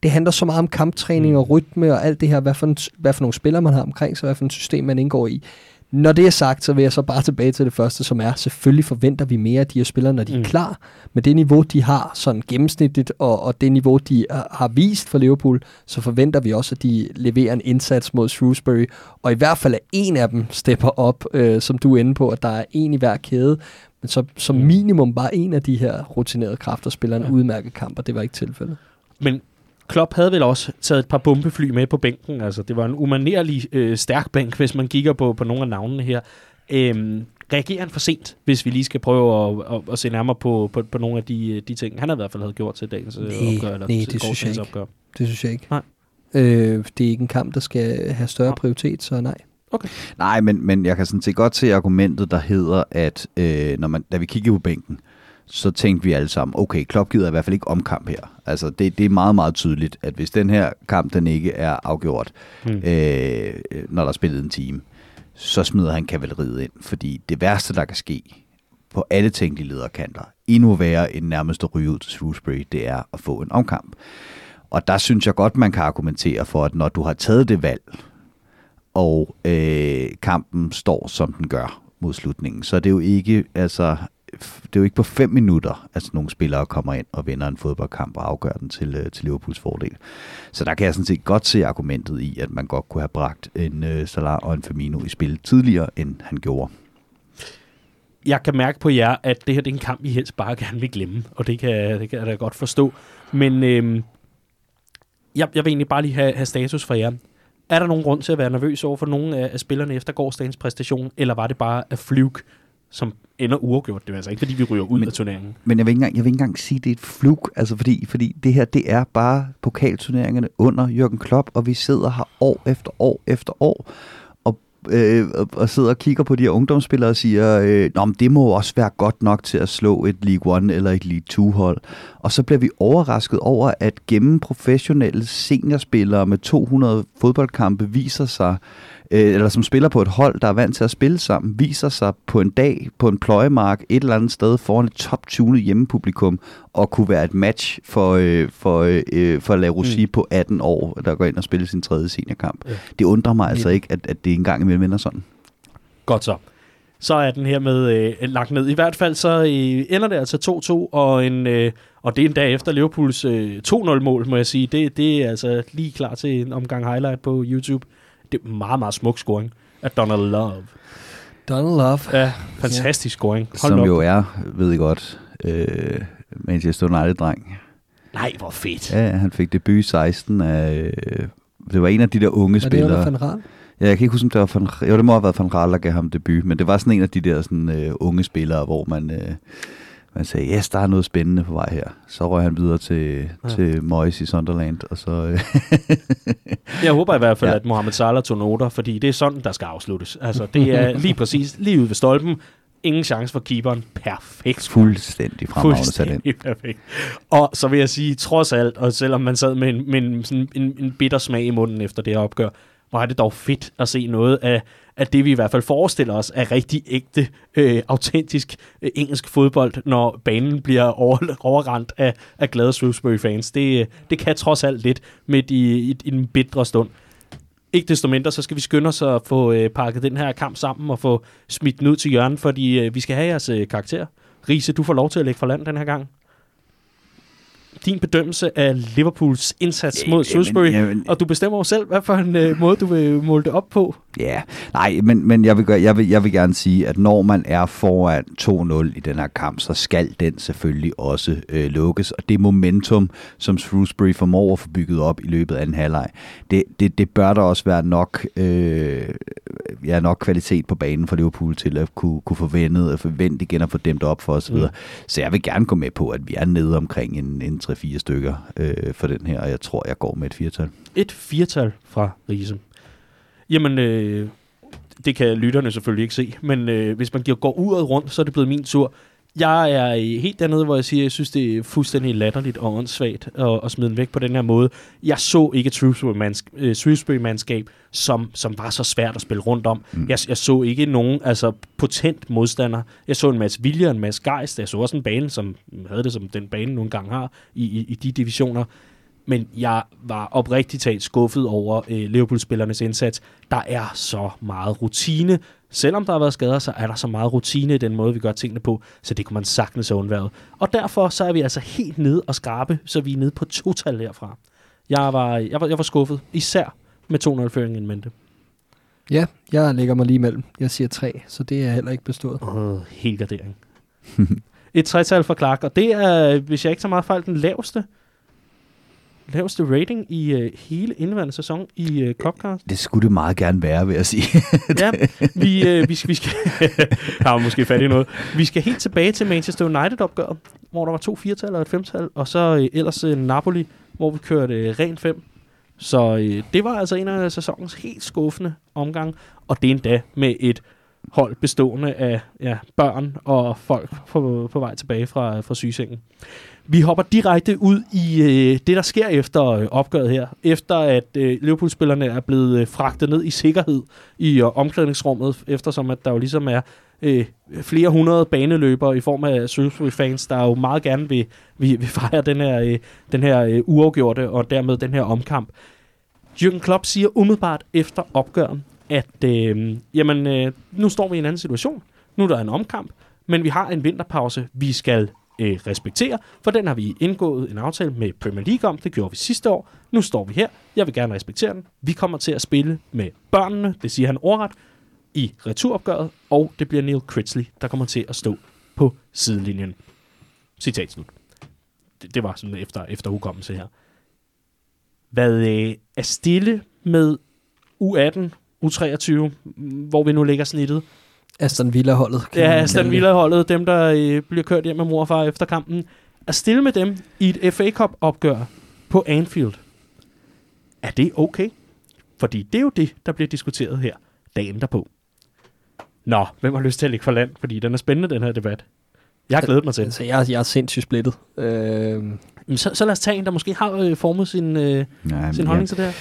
Det handler så meget om kamptræning og rytme og alt det her, hvad for, en, hvad for nogle spillere man har omkring sig, hvad for et system man indgår i. Når det er sagt, så vil jeg så bare tilbage til det første, som er, selvfølgelig forventer vi mere af de her spillere, når de mm. Er klar. Men det niveau, de har sådan gennemsnitligt, og, og det niveau, de har- har vist for Liverpool, så forventer vi også, at de leverer en indsats mod Shrewsbury. Og i hvert fald, at en af dem stepper op, øh, som du er inde på, at der er en i hver kæde. Men så som Mm. minimum bare en af de her rutinerede kræfter spiller en Ja. udmærket kamp, og det var ikke tilfældet. Men Klopp havde vel også taget et par bombefly med på bænken. Altså, det var en umanerlig øh, stærk bænk, hvis man kigger på, på nogle af navnene her. Øhm, reagerer han for sent, hvis vi lige skal prøve at, at, at se nærmere på, på, på nogle af de, de ting, han har i hvert fald havde gjort til dagens øh, Nej, opgør. Eller nej, til det synes jeg ikke. Opgør. Det synes jeg ikke. Nej. Øh, det er ikke en kamp, der skal have større prioritet, så nej. Nej, men, men jeg kan sådan set godt se argumentet, der hedder, at øh, når man, da vi kiggede på bænken, så tænkte vi alle sammen, okay, Klopp gider i hvert fald ikke omkamp her. Altså, det, det er meget, meget tydeligt, at hvis den her kamp, den ikke er afgjort, Mm. øh, når der er spillet en time, så smider han kavaleriet ind. Fordi det værste, der kan ske på alle tænkelige lederkanter, endnu værre end nærmest at ryge ud til Shrewsbury, det er at få en omkamp. Og der synes jeg godt, man kan argumentere for, at når du har taget det valg, og øh, kampen står, som den gør mod slutningen, så er det jo ikke, altså, det er jo ikke på fem minutter, at sådan nogle spillere kommer ind og vinder en fodboldkamp og afgør den til, øh, til Liverpools fordel. Så der kan jeg sådan set godt se argumentet i, at man godt kunne have bragt en øh, Salah og en Firmino i spil tidligere, end han gjorde. jeg kan mærke på jer, at det her det er en kamp, I helst bare gerne vil glemme, og det kan, det kan jeg da godt forstå. Men øhm, jeg, jeg vil egentlig bare lige have, have status for jer. Er der nogen grund til at være nervøs over for nogle af, af spillerne efter gårdsdagens præstation, eller var det bare af fluke, som ender uafgjort? Det er altså ikke, fordi vi ryger ud Men- af turneringen. Men jeg vil ikke engang, jeg vil ikke engang sige, at det er et flug, altså fordi, fordi det her, det er bare pokalturneringerne under Jürgen Klopp, og vi sidder her år efter år efter år, og, øh, og sidder og kigger på de her ungdomsspillere og siger, øh, Nå, men det må også være godt nok til at slå et League One eller et League Two hold. Og så bliver vi overrasket over, at gennem professionelle seniorspillere med 200 fodboldkampe viser sig, øh, eller som spiller på et hold, der er vant til at spille sammen, viser sig på en dag på en pløjemark et eller andet sted foran et top-tunet hjemmepublikum og kunne være et match for, øh, for, øh, øh, for La Rossi mm. på 18 år, der går ind og spiller sin tredje seniorkamp. Ja. Ja. Det undrer mig altså Nitten. ikke, at, at det engang imellem ender sådan. Godt så. Så er den her med øh, lagt ned. I hvert fald så øh, ender det altså 2-2, og, en, øh, og det er en dag efter Liverpools øh, 2-0-mål, må jeg sige. Det, det er altså lige klar til en omgang highlight på YouTube. Det er meget, meget smuk scoring af Donald Love. Donald Love. Ja, fantastisk scoring. Hold Som op. jo er, ved I godt, øh, Manchester United-dreng. Nej, hvor fedt. Ja, han fik debut i 16 af... Øh, det var en af de der unge det spillere. under Van Raal? Ja, jeg kan ikke huske, om det var Van, jo, det må have været Van Raal, der gav ham debut, men det var sådan en af de der sådan, øh, unge spillere, hvor man, øh, man sagde, yes, der er noget spændende på vej her. Så røg han videre til, Ja. til Moyes i Sunderland, og så... Øh, (laughs) Jeg håber i hvert fald, ja. Ja. at Mohamed Salah tog noter, fordi det er sådan, der skal afsluttes. Altså, det er lige præcis lige ude ved stolpen. Ingen chance for keeperen. Perfekt. fuldstændig fremragende talent. Fuldstændig perfekt. Og så vil jeg sige, trods alt, og selvom man sad med en, med en, sådan en, en bitter smag i munden efter det her opgør, hvor er det dog fedt at se noget af, af det, vi i hvert fald forestiller os, er rigtig ægte, øh, autentisk øh, engelsk fodbold, når banen bliver over, overrendt af, af glade Shrewsbury-fans. Det, øh, det kan trods alt lidt midt i, i, i den bitre stund. Ikke desto mindre, så skal vi skynde os at få øh, pakket den her kamp sammen og få smidt den ud til hjørnet, fordi øh, vi skal have jeres øh, karakter. Riese, du får lov til at lægge for land den her gang. Din bedømmelse af Liverpools indsats mod Shrewsbury, og du bestemmer jo selv, hvad for en øh, måde, du vil måle det op på. Ja, nej, men, men jeg, vil gøre, jeg, vil, jeg vil gerne sige, at når man er foran 2-0 i den her kamp, så skal den selvfølgelig også øh, lukkes. Og det momentum, som Shrewsbury formår at få bygget op i løbet af en halvleg, det, det, det bør der også være nok, øh, ja, nok kvalitet på banen for Liverpool til at kunne, kunne forvente, og forvente igen at få dem op for osv. Mm. Så jeg vil gerne gå med på, at vi er nede omkring en, en 3-4 stykker øh, for den her, og jeg tror, jeg går med et firtal. Et firtal fra Riese. Jamen, øh, det kan lytterne selvfølgelig ikke se, men øh, hvis man går uret rundt, så er det blevet min tur. Jeg er helt dernede, hvor jeg siger, at jeg synes, det er fuldstændig latterligt og åndssvagt at, at smide den væk på den her måde. Jeg så ikke Shrewsbury-mandskab, øh, som, som var så svært at spille rundt om. Mm. Jeg, jeg så ikke nogen altså, potent modstander. Jeg så en masse vilje og en masse gejst. Jeg så også en bane, som havde det som den bane nogle gange har i, i, i de divisioner men jeg var oprigtigt talt skuffet over øh, Liverpool-spillernes indsats. Der er så meget rutine. Selvom der har været skader, så er der så meget rutine i den måde, vi gør tingene på, så det kunne man sagtens have undværet. Og derfor så er vi altså helt nede og skarpe, så vi er nede på total herfra. Jeg var, jeg var, jeg var skuffet, især med 2-0-føringen i mente. Ja, jeg lægger mig lige imellem. Jeg siger 3, så det er heller ikke bestået. Åh, helt gardering. (laughs) Et tretal for Clark, og det er, hvis jeg ikke så meget fejl, den laveste laveste rating i øh, hele indværende sæson i øh, Copcast. Det skulle det meget gerne være, vil jeg sige. ja, (laughs) vi, øh, vi, vi skal... (laughs) har måske fat i noget. Vi skal helt tilbage til Manchester United-opgøret, hvor der var to firetal og et femtal, og så øh, ellers øh, Napoli, hvor vi kørte øh, rent fem. Så øh, det var altså en af sæsonens helt skuffende omgang, og det endda med et hold bestående af ja, børn og folk på, på vej tilbage fra, fra sygesengen. Vi hopper direkte ud i øh, det, der sker efter øh, opgøret her. Efter at øh, Liverpool-spillerne er blevet øh, fragtet ned i sikkerhed i øh, omklædningsrummet, eftersom at der jo ligesom er øh, flere hundrede baneløbere i form af Shrewsbury-fans, der jo meget gerne vil, vil, vil fejre den her, øh, den her øh, uafgjorte og dermed den her omkamp. Jürgen Klopp siger umiddelbart efter opgøret, at øh, jamen, øh, nu står vi i en anden situation. Nu er der en omkamp, men vi har en vinterpause, vi skal øh, respektere, for den har vi indgået en aftale med Premier League om. Det gjorde vi sidste år. Nu står vi her. Jeg vil gerne respektere den. Vi kommer til at spille med børnene, det siger han ordret, i returopgøret, og det bliver Neil Critchley, der kommer til at stå på sidelinjen. Citat slut. Det, det var sådan efter, efter hukommelse her. Hvad øh, er stille med U18, U23, hvor vi nu ligger snittet? Aston Villa-holdet. Ja, Aston Villa-holdet, dem der øh, bliver kørt hjem med mor og far efter kampen. At stille med dem i et FA Cup-opgør på Anfield, er det okay? Fordi det er jo det, der bliver diskuteret her dagen derpå. Nå, hvem har lyst til at ligge for land? Fordi den er spændende, den her debat. Jeg har glædet mig til. Altså, jeg, jeg er sindssygt splittet. Øh... Så, så lad os tage en, der måske har øh, formet sin, øh, Nej, sin holdning ja. til det her.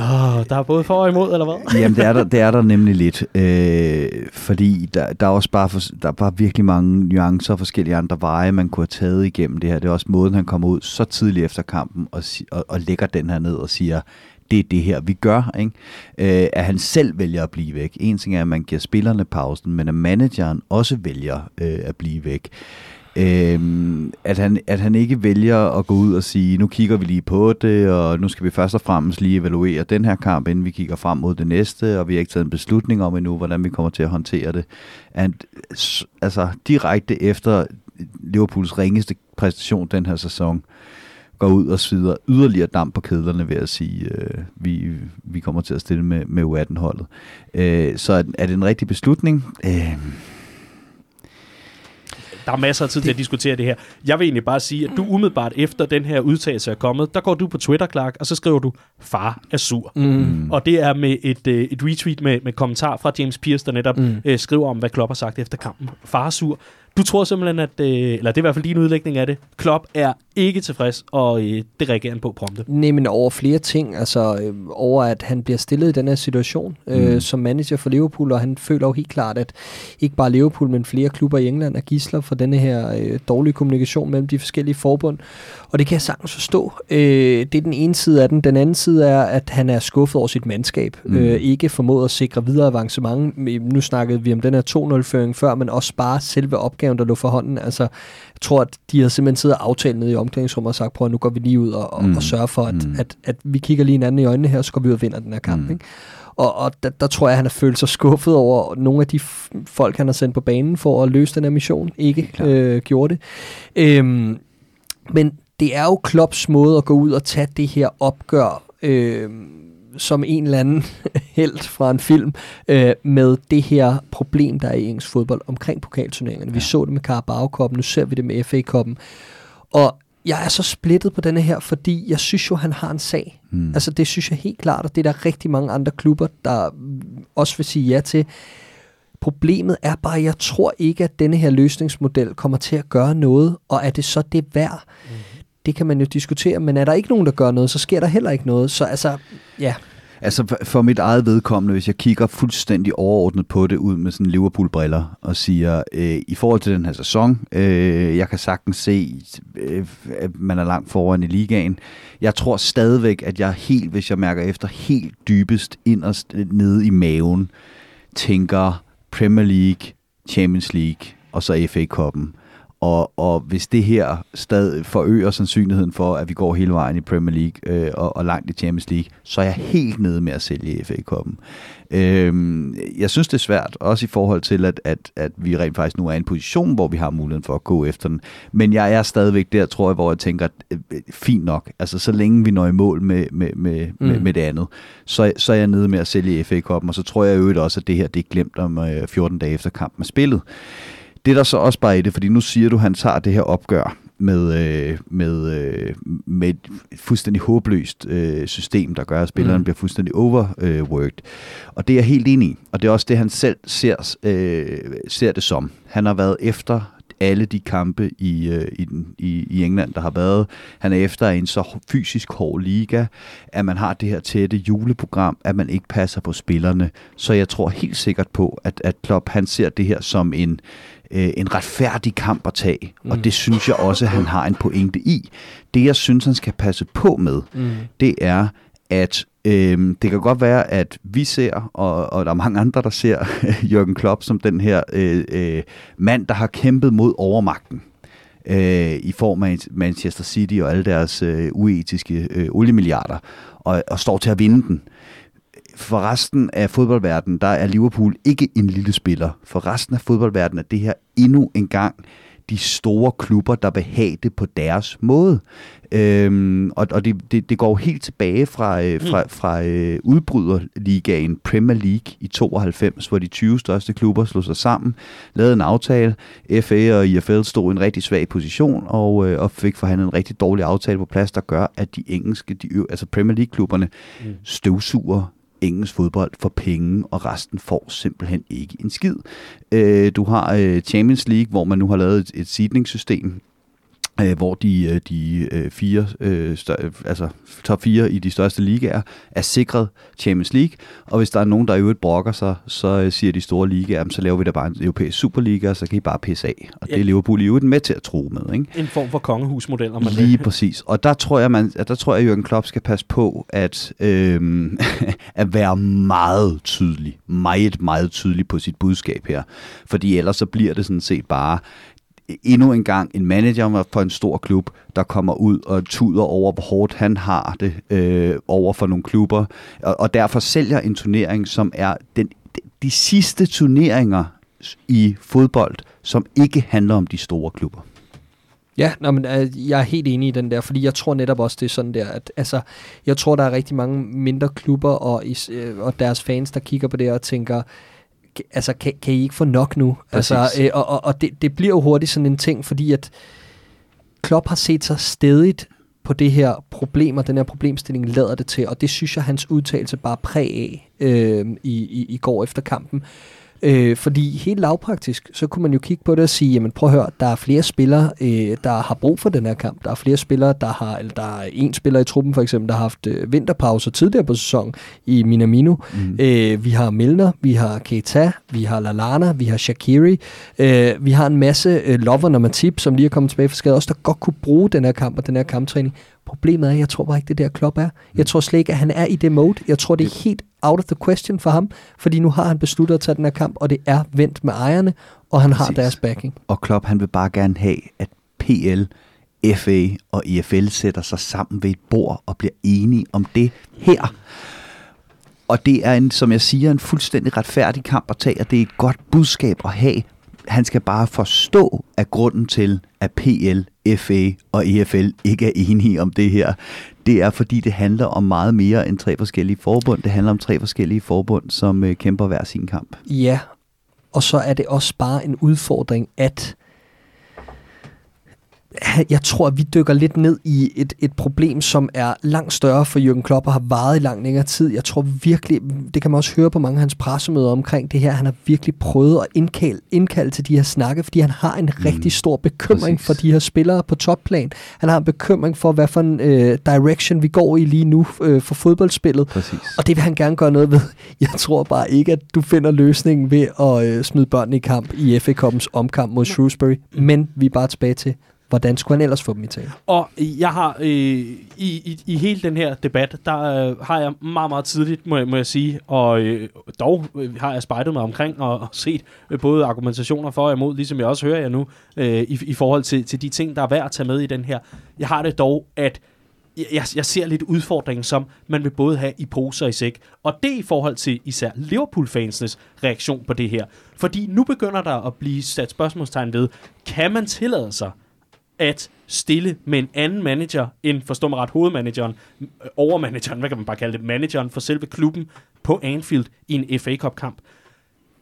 Åh, oh, der er både for og imod, eller hvad? Jamen, det er der, det er der nemlig lidt. Øh, fordi der, der, er også bare for, der er bare virkelig mange nuancer og forskellige andre veje, man kunne have taget igennem det her. Det er også måden, han kommer ud så tidligt efter kampen og, og, og lægger den her ned og siger, det er det her, vi gør. Ikke? Øh, at han selv vælger at blive væk. En ting er, at man giver spillerne pausen, men at manageren også vælger øh, at blive væk øh, at, han, at han ikke vælger at gå ud og sige, nu kigger vi lige på det, og nu skal vi først og fremmest lige evaluere den her kamp, inden vi kigger frem mod det næste, og vi har ikke taget en beslutning om endnu, hvordan vi kommer til at håndtere det. At, altså direkte efter Liverpools ringeste præstation den her sæson, går ud og svider yderligere damp på kedlerne ved at sige, øh, vi, vi kommer til at stille med, med U18-holdet. Øh, så er, er det en rigtig beslutning? Øh, der er masser af tid det... til at diskutere det her. Jeg vil egentlig bare sige, at du umiddelbart efter den her udtalelse er kommet, der går du på Twitter, Clark, og så skriver du, far er sur. Mm. Og det er med et, øh, et retweet med, med kommentar fra James Pierce, der netop mm. øh, skriver om, hvad Klopp har sagt efter kampen. Far er sur. Du tror simpelthen, at, øh, eller det er i hvert fald din udlægning af det, Klopp er ikke tilfreds, og øh, det reagerer han på prompte. Nej, men over flere ting, altså øh, over at han bliver stillet i den her situation øh, mm. som manager for Liverpool, og han føler jo helt klart, at ikke bare Liverpool, men flere klubber i England er gisler for denne her øh, dårlige kommunikation mellem de forskellige forbund, og det kan jeg sagtens forstå. Øh, det er den ene side af den. Den anden side er, at han er skuffet over sit mandskab, mm. øh, ikke formået at sikre videre avancement. Nu snakkede vi om den her 2-0-føring før, men også bare selve opgaven, der lå for hånden. Altså, jeg tror, at de har simpelthen siddet og aftalt nede i omklædningsrummet og sagt, prøv at nu går vi lige ud og, mm. og sørger for, at, mm. at, at, at vi kigger lige hinanden i øjnene her, og så går vi ud og vinder den her kamp. Mm. Ikke? Og, og der, der tror jeg, at han har følt sig skuffet over nogle af de folk, han har sendt på banen for at løse den her mission, ikke øh, gjorde det. Øhm, men det er jo Klopps måde at gå ud og tage det her opgør øh, som en eller anden (laughs) held fra en film øh, med det her problem, der er i engelsk fodbold omkring pokalturneringerne. Ja. Vi så det med Carabao Cup, nu ser vi det med FA Cup'en. Og jeg er så splittet på denne her, fordi jeg synes jo, han har en sag. Mm. Altså det synes jeg helt klart, og det er der rigtig mange andre klubber, der også vil sige ja til. Problemet er bare, at jeg tror ikke, at denne her løsningsmodel kommer til at gøre noget, og er det så det værd? Mm. Det kan man jo diskutere, men er der ikke nogen, der gør noget, så sker der heller ikke noget. Så altså, ja... Altså for mit eget vedkommende, hvis jeg kigger fuldstændig overordnet på det ud med sådan Liverpool-briller og siger, øh, i forhold til den her sæson, øh, jeg kan sagtens se, øh, at man er langt foran i ligaen. Jeg tror stadigvæk, at jeg helt, hvis jeg mærker efter, helt dybest inderst nede i maven, tænker Premier League, Champions League og så FA-koppen. Og, og hvis det her stadig forøger sandsynligheden for, at vi går hele vejen i Premier League øh, og, og langt i Champions League, så er jeg helt nede med at sælge FA-koppen. Øhm, jeg synes, det er svært, også i forhold til, at, at, at vi rent faktisk nu er i en position, hvor vi har muligheden for at gå efter den. Men jeg er stadigvæk der, tror jeg, hvor jeg tænker, at, øh, fint nok. Altså, så længe vi når i mål med, med, med, mm. med, med det andet, så, så er jeg nede med at sælge FA-koppen, og så tror jeg jo også, at det her det er glemt om øh, 14 dage efter kampen er spillet. Det er der så også bare i det, fordi nu siger du, at han tager det her opgør med, øh, med, øh, med et fuldstændig håbløst øh, system, der gør, at spilleren mm. bliver fuldstændig overworked. Og det er jeg helt enig i. Og det er også det, han selv ser, øh, ser det som. Han har været efter alle de kampe i, øh, i, den, i, i England, der har været. Han er efter en så fysisk hård liga, at man har det her tætte juleprogram, at man ikke passer på spillerne. Så jeg tror helt sikkert på, at, at Klopp han ser det her som en, øh, en retfærdig kamp at tage, mm. og det synes jeg også, at han har en pointe i. Det, jeg synes, han skal passe på med, mm. det er, at øh, det kan godt være, at vi ser, og, og der er mange andre, der ser (laughs) Jørgen Klopp som den her øh, øh, mand, der har kæmpet mod overmagten øh, i form af Manchester City og alle deres øh, uetiske øh, oliemilliarder, og, og står til at vinde den for resten af fodboldverdenen, der er Liverpool ikke en lille spiller. For resten af fodboldverdenen er det her endnu en gang de store klubber, der vil have det på deres måde. Øhm, og og det, det, det går helt tilbage fra, øh, fra, mm. fra øh, udbryderligaen Premier League i 92, hvor de 20 største klubber slog sig sammen, lavede en aftale. FA og IFL stod i en rigtig svag position og, øh, og fik forhandlet en rigtig dårlig aftale på plads, der gør, at de engelske, de, altså Premier League-klubberne, mm. støvsuger engelsk fodbold for penge, og resten får simpelthen ikke en skid. Øh, du har øh, Champions League, hvor man nu har lavet et, et seedningssystem, øh, hvor de, øh, de øh, fire, øh, altså top 4 i de største ligaer er sikret Champions League, og hvis der er nogen, der i øvrigt brokker sig, så øh, siger de store ligaer, så laver vi da bare en europæisk superliga, og så kan I bare pisse af. Og ja. det er Liverpool i øvrigt med til at tro med. Ikke? En form for kongehusmodel, om man Lige det. præcis. Og der tror jeg, man, der tror jeg, at Jürgen Klopp skal passe på at, øh, (laughs) at være meget tydelig, meget, meget tydelig på sit budskab her. Fordi ellers så bliver det sådan set bare endnu en gang en manager for en stor klub, der kommer ud og tuder over, hvor hårdt han har det øh, over for nogle klubber, og, og derfor sælger en turnering, som er den, de sidste turneringer i fodbold, som ikke handler om de store klubber. Ja, nå, men, øh, jeg er helt enig i den der, fordi jeg tror netop også, det er sådan der, at altså, jeg tror, der er rigtig mange mindre klubber og, øh, og deres fans, der kigger på det og tænker, altså, kan, kan I ikke få nok nu? Altså, øh, og og, og det, det bliver jo hurtigt sådan en ting, fordi at Klopp har set sig stedigt på det her problem, og den her problemstilling lader det til, og det synes jeg, hans udtalelse bare præg af øh, i, i, i går efter kampen. Øh, fordi helt lavpraktisk, så kunne man jo kigge på det og sige, jamen prøv at høre, der er flere spillere, øh, der har brug for den her kamp. Der er flere spillere, der har, eller der er en spiller i truppen for eksempel, der har haft øh, vinterpause tidligere på sæsonen i Minamino. Mm. Øh, vi har Milner, vi har Keita, vi har Lalana, vi har Shakiri. Øh, vi har en masse øh, lover og Matip, som lige er kommet tilbage fra skade, også der godt kunne bruge den her kamp og den her kamptræning. Problemet er, at jeg tror bare ikke, det der Klopp er. Jeg mm. tror slet ikke, at han er i det mode. Jeg tror, det er helt out of the question for ham, fordi nu har han besluttet at tage den her kamp, og det er vendt med ejerne, og han Præcis. har deres backing. Og Klopp, han vil bare gerne have, at PL, FA og EFL sætter sig sammen ved et bord og bliver enige om det her. Og det er, en, som jeg siger, en fuldstændig retfærdig kamp at tage, og det er et godt budskab at have. Han skal bare forstå, at grunden til, at PL, FA og EFL ikke er enige om det her, det er fordi det handler om meget mere end tre forskellige forbund. Det handler om tre forskellige forbund, som øh, kæmper hver sin kamp. Ja, og så er det også bare en udfordring, at jeg tror, at vi dykker lidt ned i et, et problem, som er langt større for Jürgen Klopp og har varet i lang længere tid. Jeg tror virkelig, det kan man også høre på mange af hans pressemøder omkring det her, han har virkelig prøvet at indkalde, indkalde til de her snakke, fordi han har en mm. rigtig stor bekymring Præcis. for de her spillere på topplan. Han har en bekymring for, hvad for en øh, direction vi går i lige nu øh, for fodboldspillet. Præcis. Og det vil han gerne gøre noget ved. (laughs) Jeg tror bare ikke, at du finder løsningen ved at øh, smide børnene i kamp i FA Cup'ens omkamp mod Shrewsbury. Men vi er bare tilbage til, Hvordan skulle han ellers få dem i tale? Og jeg har øh, i, i, i hele den her debat, der øh, har jeg meget, meget tidligt, må, må jeg sige, og øh, dog øh, har jeg spejdet mig omkring og, og set øh, både argumentationer for og imod, ligesom jeg også hører jer nu, øh, i, i forhold til, til de ting, der er værd at tage med i den her. Jeg har det dog, at jeg, jeg ser lidt udfordringen som, man vil både have i pose og i sæk. Og det i forhold til især Liverpool-fansenes reaktion på det her. Fordi nu begynder der at blive sat spørgsmålstegn ved, kan man tillade sig at stille med en anden manager end, forstå mig ret, hovedmanageren, øh, overmanageren, hvad kan man bare kalde det, manageren for selve klubben på Anfield i en FA Cup-kamp.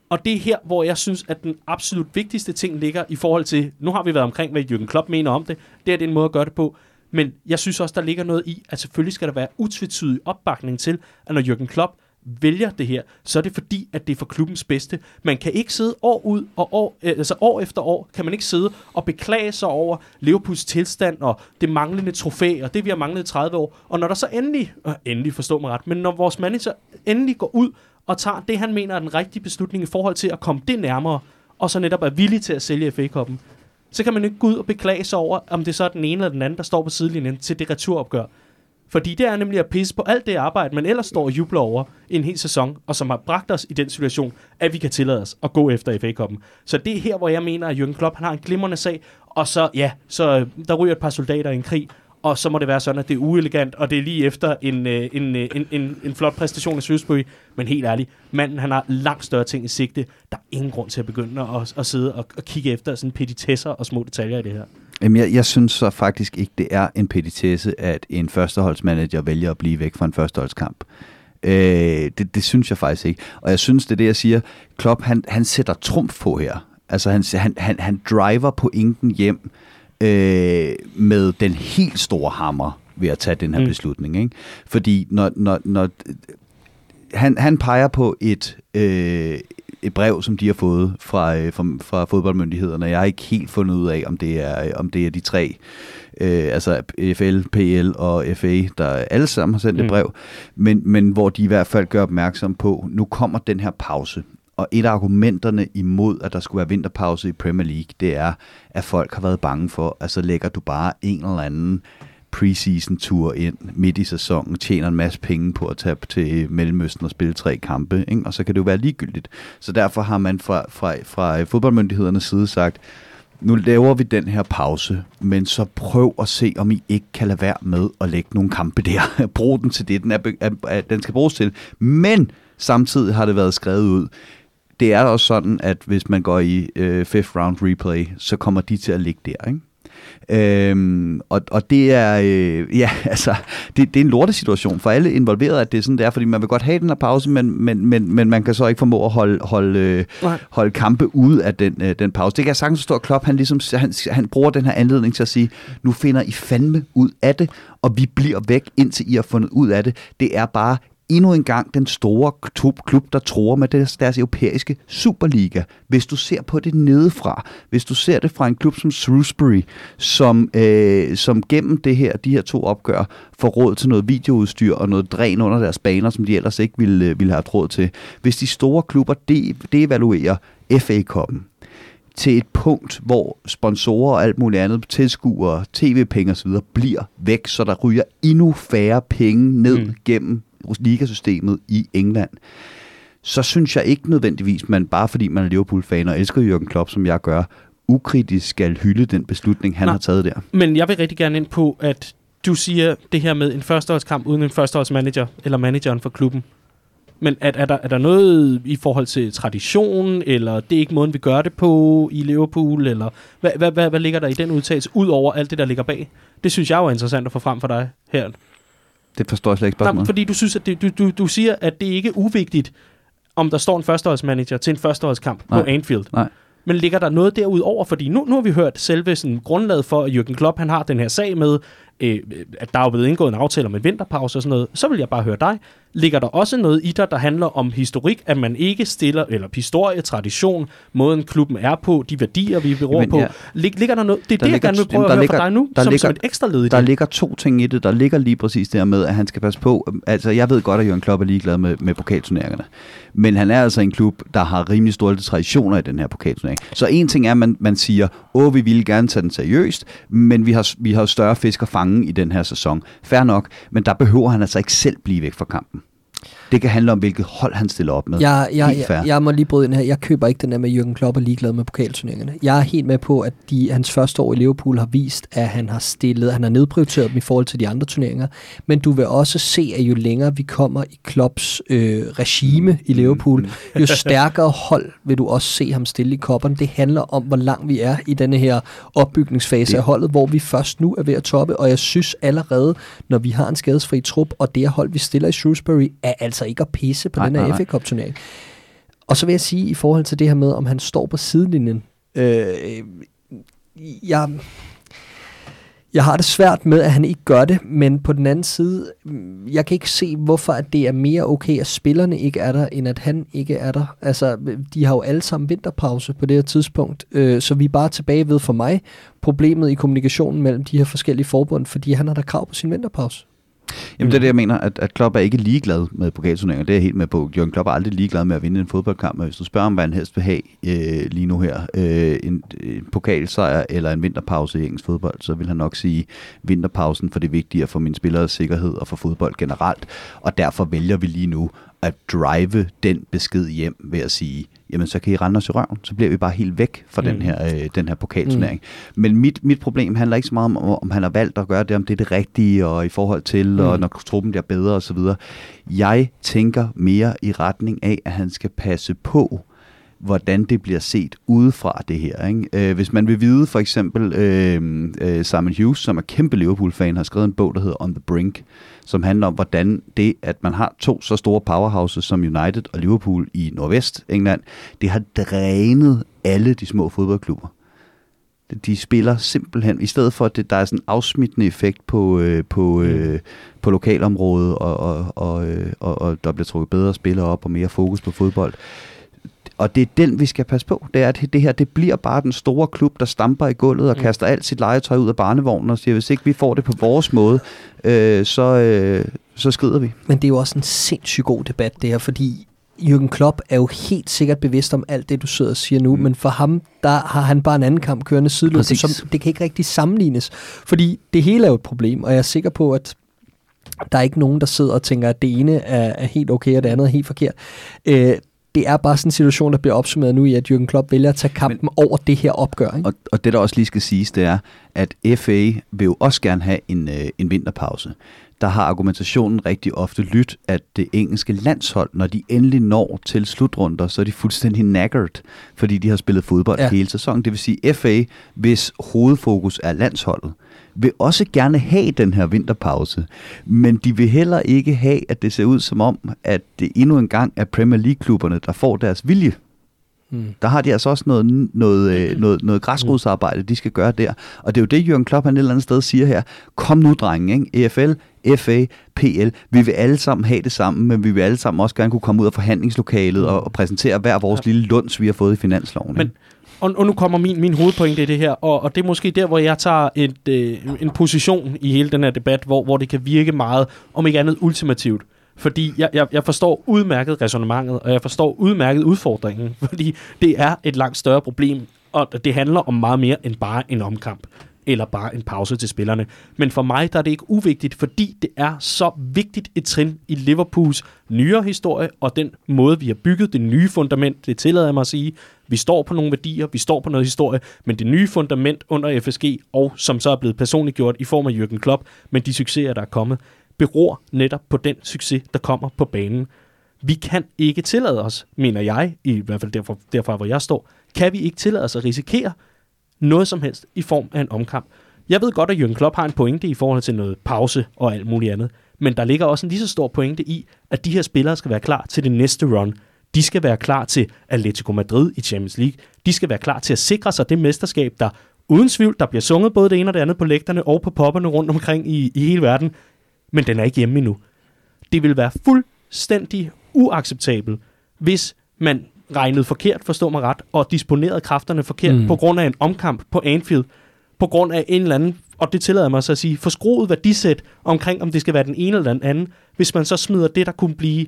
Og det er her, hvor jeg synes, at den absolut vigtigste ting ligger i forhold til, nu har vi været omkring, hvad Jürgen Klopp mener om det, det er den måde at gøre det på, men jeg synes også, der ligger noget i, at selvfølgelig skal der være utvetydig opbakning til, at når Jürgen Klopp vælger det her, så er det fordi, at det er for klubbens bedste. Man kan ikke sidde år ud og år, altså år efter år, kan man ikke sidde og beklage sig over Liverpools tilstand og det manglende trofæ, og det vi har manglet i 30 år. Og når der så endelig, øh, endelig forstår mig ret, men når vores manager endelig går ud og tager det, han mener er den rigtige beslutning i forhold til at komme det nærmere, og så netop er villig til at sælge FA-koppen, så kan man ikke gå ud og beklage sig over, om det så er den ene eller den anden, der står på sidelinjen til det returopgør. Fordi det er nemlig at pisse på alt det arbejde, man ellers står og jubler over i en hel sæson, og som har bragt os i den situation, at vi kan tillade os at gå efter FA-koppen. Så det er her, hvor jeg mener, at Jürgen Klopp han har en glimrende sag, og så, ja, så øh, der ryger et par soldater i en krig, og så må det være sådan, at det er uelegant, og det er lige efter en, øh, en, øh, en, en, en flot præstation af Shrewsbury. Men helt ærligt, manden han har langt større ting i sigte. Der er ingen grund til at begynde at, at sidde og, at kigge efter sådan petitesser og små detaljer i det her. Jamen, jeg, jeg synes så faktisk ikke, det er en petitesse, at en førsteholdsmanager vælger at blive væk fra en førsteholdskamp. Øh, det, det synes jeg faktisk ikke. Og jeg synes, det er det, jeg siger. Klopp, han, han sætter trumf på her. Altså, han, han, han, han driver pointen hjem øh, med den helt store hammer ved at tage den her mm. beslutning. Ikke? Fordi når, når, når han, han peger på et, øh, et brev, som de har fået fra, øh, fra, fra fodboldmyndighederne. Jeg har ikke helt fundet ud af, om det er, om det er de tre, øh, altså FL, PL og FA, der alle sammen har sendt mm. et brev, men, men hvor de i hvert fald gør opmærksom på, nu kommer den her pause. Og et af argumenterne imod, at der skulle være vinterpause i Premier League, det er, at folk har været bange for, at så lægger du bare en eller anden preseason tur ind midt i sæsonen, tjener en masse penge på at tage til Mellemøsten og spille tre kampe, ikke? og så kan det jo være ligegyldigt. Så derfor har man fra, fra, fra øh, fodboldmyndighedernes side sagt, nu laver vi den her pause, men så prøv at se, om I ikke kan lade være med at lægge nogle kampe der. (laughs) Brug den til det, den, er, er, den skal bruges til. Men samtidig har det været skrevet ud, det er også sådan, at hvis man går i øh, fifth round replay, så kommer de til at ligge der, ikke? Øhm, og, og det er øh, ja, (laughs) altså, det, det er en lortesituation for alle involverede, at det er sådan, det er, fordi man vil godt have den her pause, men, men, men, men man kan så ikke formå at holde, holde, øh, holde kampe ude af den, øh, den pause. Det kan jeg sagtens forstå, at Klopp, han, ligesom, han, han bruger den her anledning til at sige, nu finder I fandme ud af det, og vi bliver væk, indtil I har fundet ud af det. Det er bare endnu en gang den store klub, der tror med deres, deres europæiske Superliga. Hvis du ser på det nedefra, hvis du ser det fra en klub som Shrewsbury, som, øh, som gennem det her, de her to opgør får råd til noget videoudstyr og noget dræn under deres baner, som de ellers ikke ville, øh, ville have råd til. Hvis de store klubber de, devaluerer FA-koppen, til et punkt, hvor sponsorer og alt muligt andet, tilskuere, tv-penge osv. bliver væk, så der ryger endnu færre penge ned mm. gennem ligasystemet i England, så synes jeg ikke nødvendigvis, man bare fordi man er Liverpool-fan og elsker Jürgen Klopp, som jeg gør, ukritisk skal hylde den beslutning, han Nå, har taget der. Men jeg vil rigtig gerne ind på, at du siger det her med en førsteholdskamp uden en førsteholdsmanager, eller manageren for klubben. Men er, er, der, er der noget i forhold til tradition, eller det er ikke måden, vi gør det på i Liverpool, eller hvad, hvad, hvad, hvad ligger der i den udtalelse, ud over alt det, der ligger bag? Det synes jeg jo er interessant at få frem for dig her. Det forstår jeg slet ikke spørgsmålet. Nej, fordi du synes, at det, du, du, du siger, at det ikke er uvigtigt, om der står en førsteholdsmanager til en førsteholdskamp Nej. på Anfield. Nej. Men ligger der noget derudover? Fordi nu, nu har vi hørt selve sådan, grundlaget for, at Jürgen Klopp han har den her sag med, øh, at der er blevet indgået en aftale om en vinterpause og sådan noget. Så vil jeg bare høre dig. Ligger der også noget i dig, der handler om historik, at man ikke stiller, eller historie, tradition, måden klubben er på, de værdier, vi beror Jamen, på. ja. Lig, ligger der noget? Det er Der det, jeg ligger- gerne vil prøve at høre ligger- fra dig nu, der som, ligger- som et ekstra led i Der det. ligger to ting i det. Der ligger lige præcis det her med, at han skal passe på. Altså, jeg ved godt, at Jørgen Klopp er ligeglad med, med pokalturneringerne. Men han er altså en klub, der har rimelig store traditioner i den her pokalturnering. Så en ting er, at man, man siger, åh, vi ville gerne tage den seriøst, men vi har, vi har større fisk at fange i den her sæson. Fair nok, men der behøver han altså ikke selv blive væk fra kampen. Det kan handle om, hvilket hold han stiller op med. Jeg, jeg, jeg, jeg må lige bryde ind her. Jeg køber ikke den der med, at Jürgen Klopp er ligeglad med pokalturneringerne. Jeg er helt med på, at de, hans første år i Liverpool har vist, at han har stillet, han har nedprioriteret dem i forhold til de andre turneringer. Men du vil også se, at jo længere vi kommer i Klopps øh, regime i Liverpool, jo stærkere hold vil du også se ham stille i kopperne. Det handler om, hvor lang vi er i denne her opbygningsfase Det- af holdet, hvor vi først nu er ved at toppe. Og jeg synes allerede, når vi har en skadesfri trup, og det hold, vi stiller i Shrewsbury, er altså ikke at pisse på Nej, den her nej. FA Cup turnering. Og så vil jeg sige, i forhold til det her med, om han står på sidelinjen, øh, jeg, jeg har det svært med, at han ikke gør det, men på den anden side, jeg kan ikke se, hvorfor at det er mere okay, at spillerne ikke er der, end at han ikke er der. Altså, de har jo alle sammen vinterpause på det her tidspunkt, øh, så vi er bare tilbage ved for mig problemet i kommunikationen mellem de her forskellige forbund, fordi han har da krav på sin vinterpause. Jamen det er det, jeg mener, at, at Klopp er ikke ligeglad med pokalturneringer. Det er jeg helt med på. Jørgen Klopp er aldrig ligeglad med at vinde en fodboldkamp, men hvis du spørger om, hvad han helst vil have øh, lige nu her, øh, en, en pokalsejr eller en vinterpause i engelsk fodbold, så vil han nok sige vinterpausen, for det er vigtigere for mine spillers sikkerhed og for fodbold generelt. Og derfor vælger vi lige nu at drive den besked hjem ved at sige, jamen så kan I rende os i røven, så bliver vi bare helt væk fra mm. den her, øh, den her pokalturnering. Mm. Men mit, mit problem handler ikke så meget om, om han har valgt at gøre det, om det er det rigtige, og i forhold til, mm. og når truppen bliver bedre osv. Jeg tænker mere i retning af, at han skal passe på, hvordan det bliver set udefra det her. Ikke? Øh, hvis man vil vide, for eksempel øh, øh, Simon Hughes, som er kæmpe Liverpool-fan, har skrevet en bog, der hedder On the Brink, som handler om, hvordan det, at man har to så store powerhouses som United og Liverpool i Nordvest England, det har drænet alle de små fodboldklubber. De spiller simpelthen, i stedet for at det, der er sådan en afsmittende effekt på, øh, på, øh, på lokalområdet, og, og, og, øh, og, og der bliver trukket bedre spillere op og mere fokus på fodbold. Og det er den, vi skal passe på. Det er, at det her det bliver bare den store klub, der stamper i gulvet og Mm. kaster alt sit legetøj ud af barnevognen og siger, hvis ikke vi får det på vores måde, øh, så, øh, så skrider vi. Men det er jo også en sindssygt god debat, det her, fordi Jürgen Klopp er jo helt sikkert bevidst om alt det, du sidder og siger nu, mm. men for ham, der har han bare en anden kamp kørende sideløbende, som det kan ikke rigtig sammenlignes. Fordi det hele er jo et problem, og jeg er sikker på, at der er ikke nogen, der sidder og tænker, at det ene er, er helt okay, og det andet er helt forkert. Øh, det er bare sådan en situation, der bliver opsummeret nu i, at Jürgen Klopp vælger at tage kampen men, over det her opgør. Ikke? Og, og det, der også lige skal siges, det er, at FA vil jo også gerne have en, øh, en vinterpause. Der har argumentationen rigtig ofte lyttet, at det engelske landshold, når de endelig når til slutrunder, så er de fuldstændig naggert, fordi de har spillet fodbold ja. hele sæsonen. Det vil sige, FA, hvis hovedfokus er landsholdet, vil også gerne have den her vinterpause, men de vil heller ikke have, at det ser ud som om, at det endnu en gang er Premier League-klubberne, der får deres vilje. Hmm. Der har de altså også noget, noget, øh, noget, noget græsrodsarbejde, de skal gøre der. Og det er jo det, Jørgen Klopp han et eller andet sted siger her. Kom nu, drenge. Ikke? EFL, FA, PL. Vi vil alle sammen have det sammen, men vi vil alle sammen også gerne kunne komme ud af forhandlingslokalet og, og præsentere hver vores ja. lille lunds, vi har fået i finansloven. Men, ikke? Og, og nu kommer min, min hovedpointe i det her, og, og det er måske der, hvor jeg tager et, øh, en position i hele den her debat, hvor, hvor det kan virke meget, om ikke andet ultimativt. Fordi jeg, jeg, jeg forstår udmærket resonemanget, og jeg forstår udmærket udfordringen, (laughs) fordi det er et langt større problem, og det handler om meget mere end bare en omkamp eller bare en pause til spillerne. Men for mig der er det ikke uvigtigt, fordi det er så vigtigt et trin i Liverpools nyere historie, og den måde, vi har bygget det nye fundament, det tillader jeg mig at sige. Vi står på nogle værdier, vi står på noget historie, men det nye fundament under FSG, og som så er blevet personligt gjort i form af Jürgen Klopp, men de succeser, der er kommet, beror netop på den succes, der kommer på banen. Vi kan ikke tillade os, mener jeg, i hvert fald derfra, derfra hvor jeg står, kan vi ikke tillade os at risikere noget som helst i form af en omkamp. Jeg ved godt, at Jürgen Klopp har en pointe i forhold til noget pause og alt muligt andet, men der ligger også en lige så stor pointe i, at de her spillere skal være klar til det næste run. De skal være klar til Atletico Madrid i Champions League. De skal være klar til at sikre sig det mesterskab, der uden tvivl, der bliver sunget både det ene og det andet på lægterne og på popperne rundt omkring i, i hele verden. Men den er ikke hjemme endnu. Det vil være fuldstændig uacceptabelt, hvis man regnede forkert, forstår mig ret, og disponerede kræfterne forkert Mm. på grund af en omkamp på Anfield, på grund af en eller anden, og det tillader mig så at sige, forskroet værdisæt omkring, om det skal være den ene eller den anden, hvis man så smider det, der kunne blive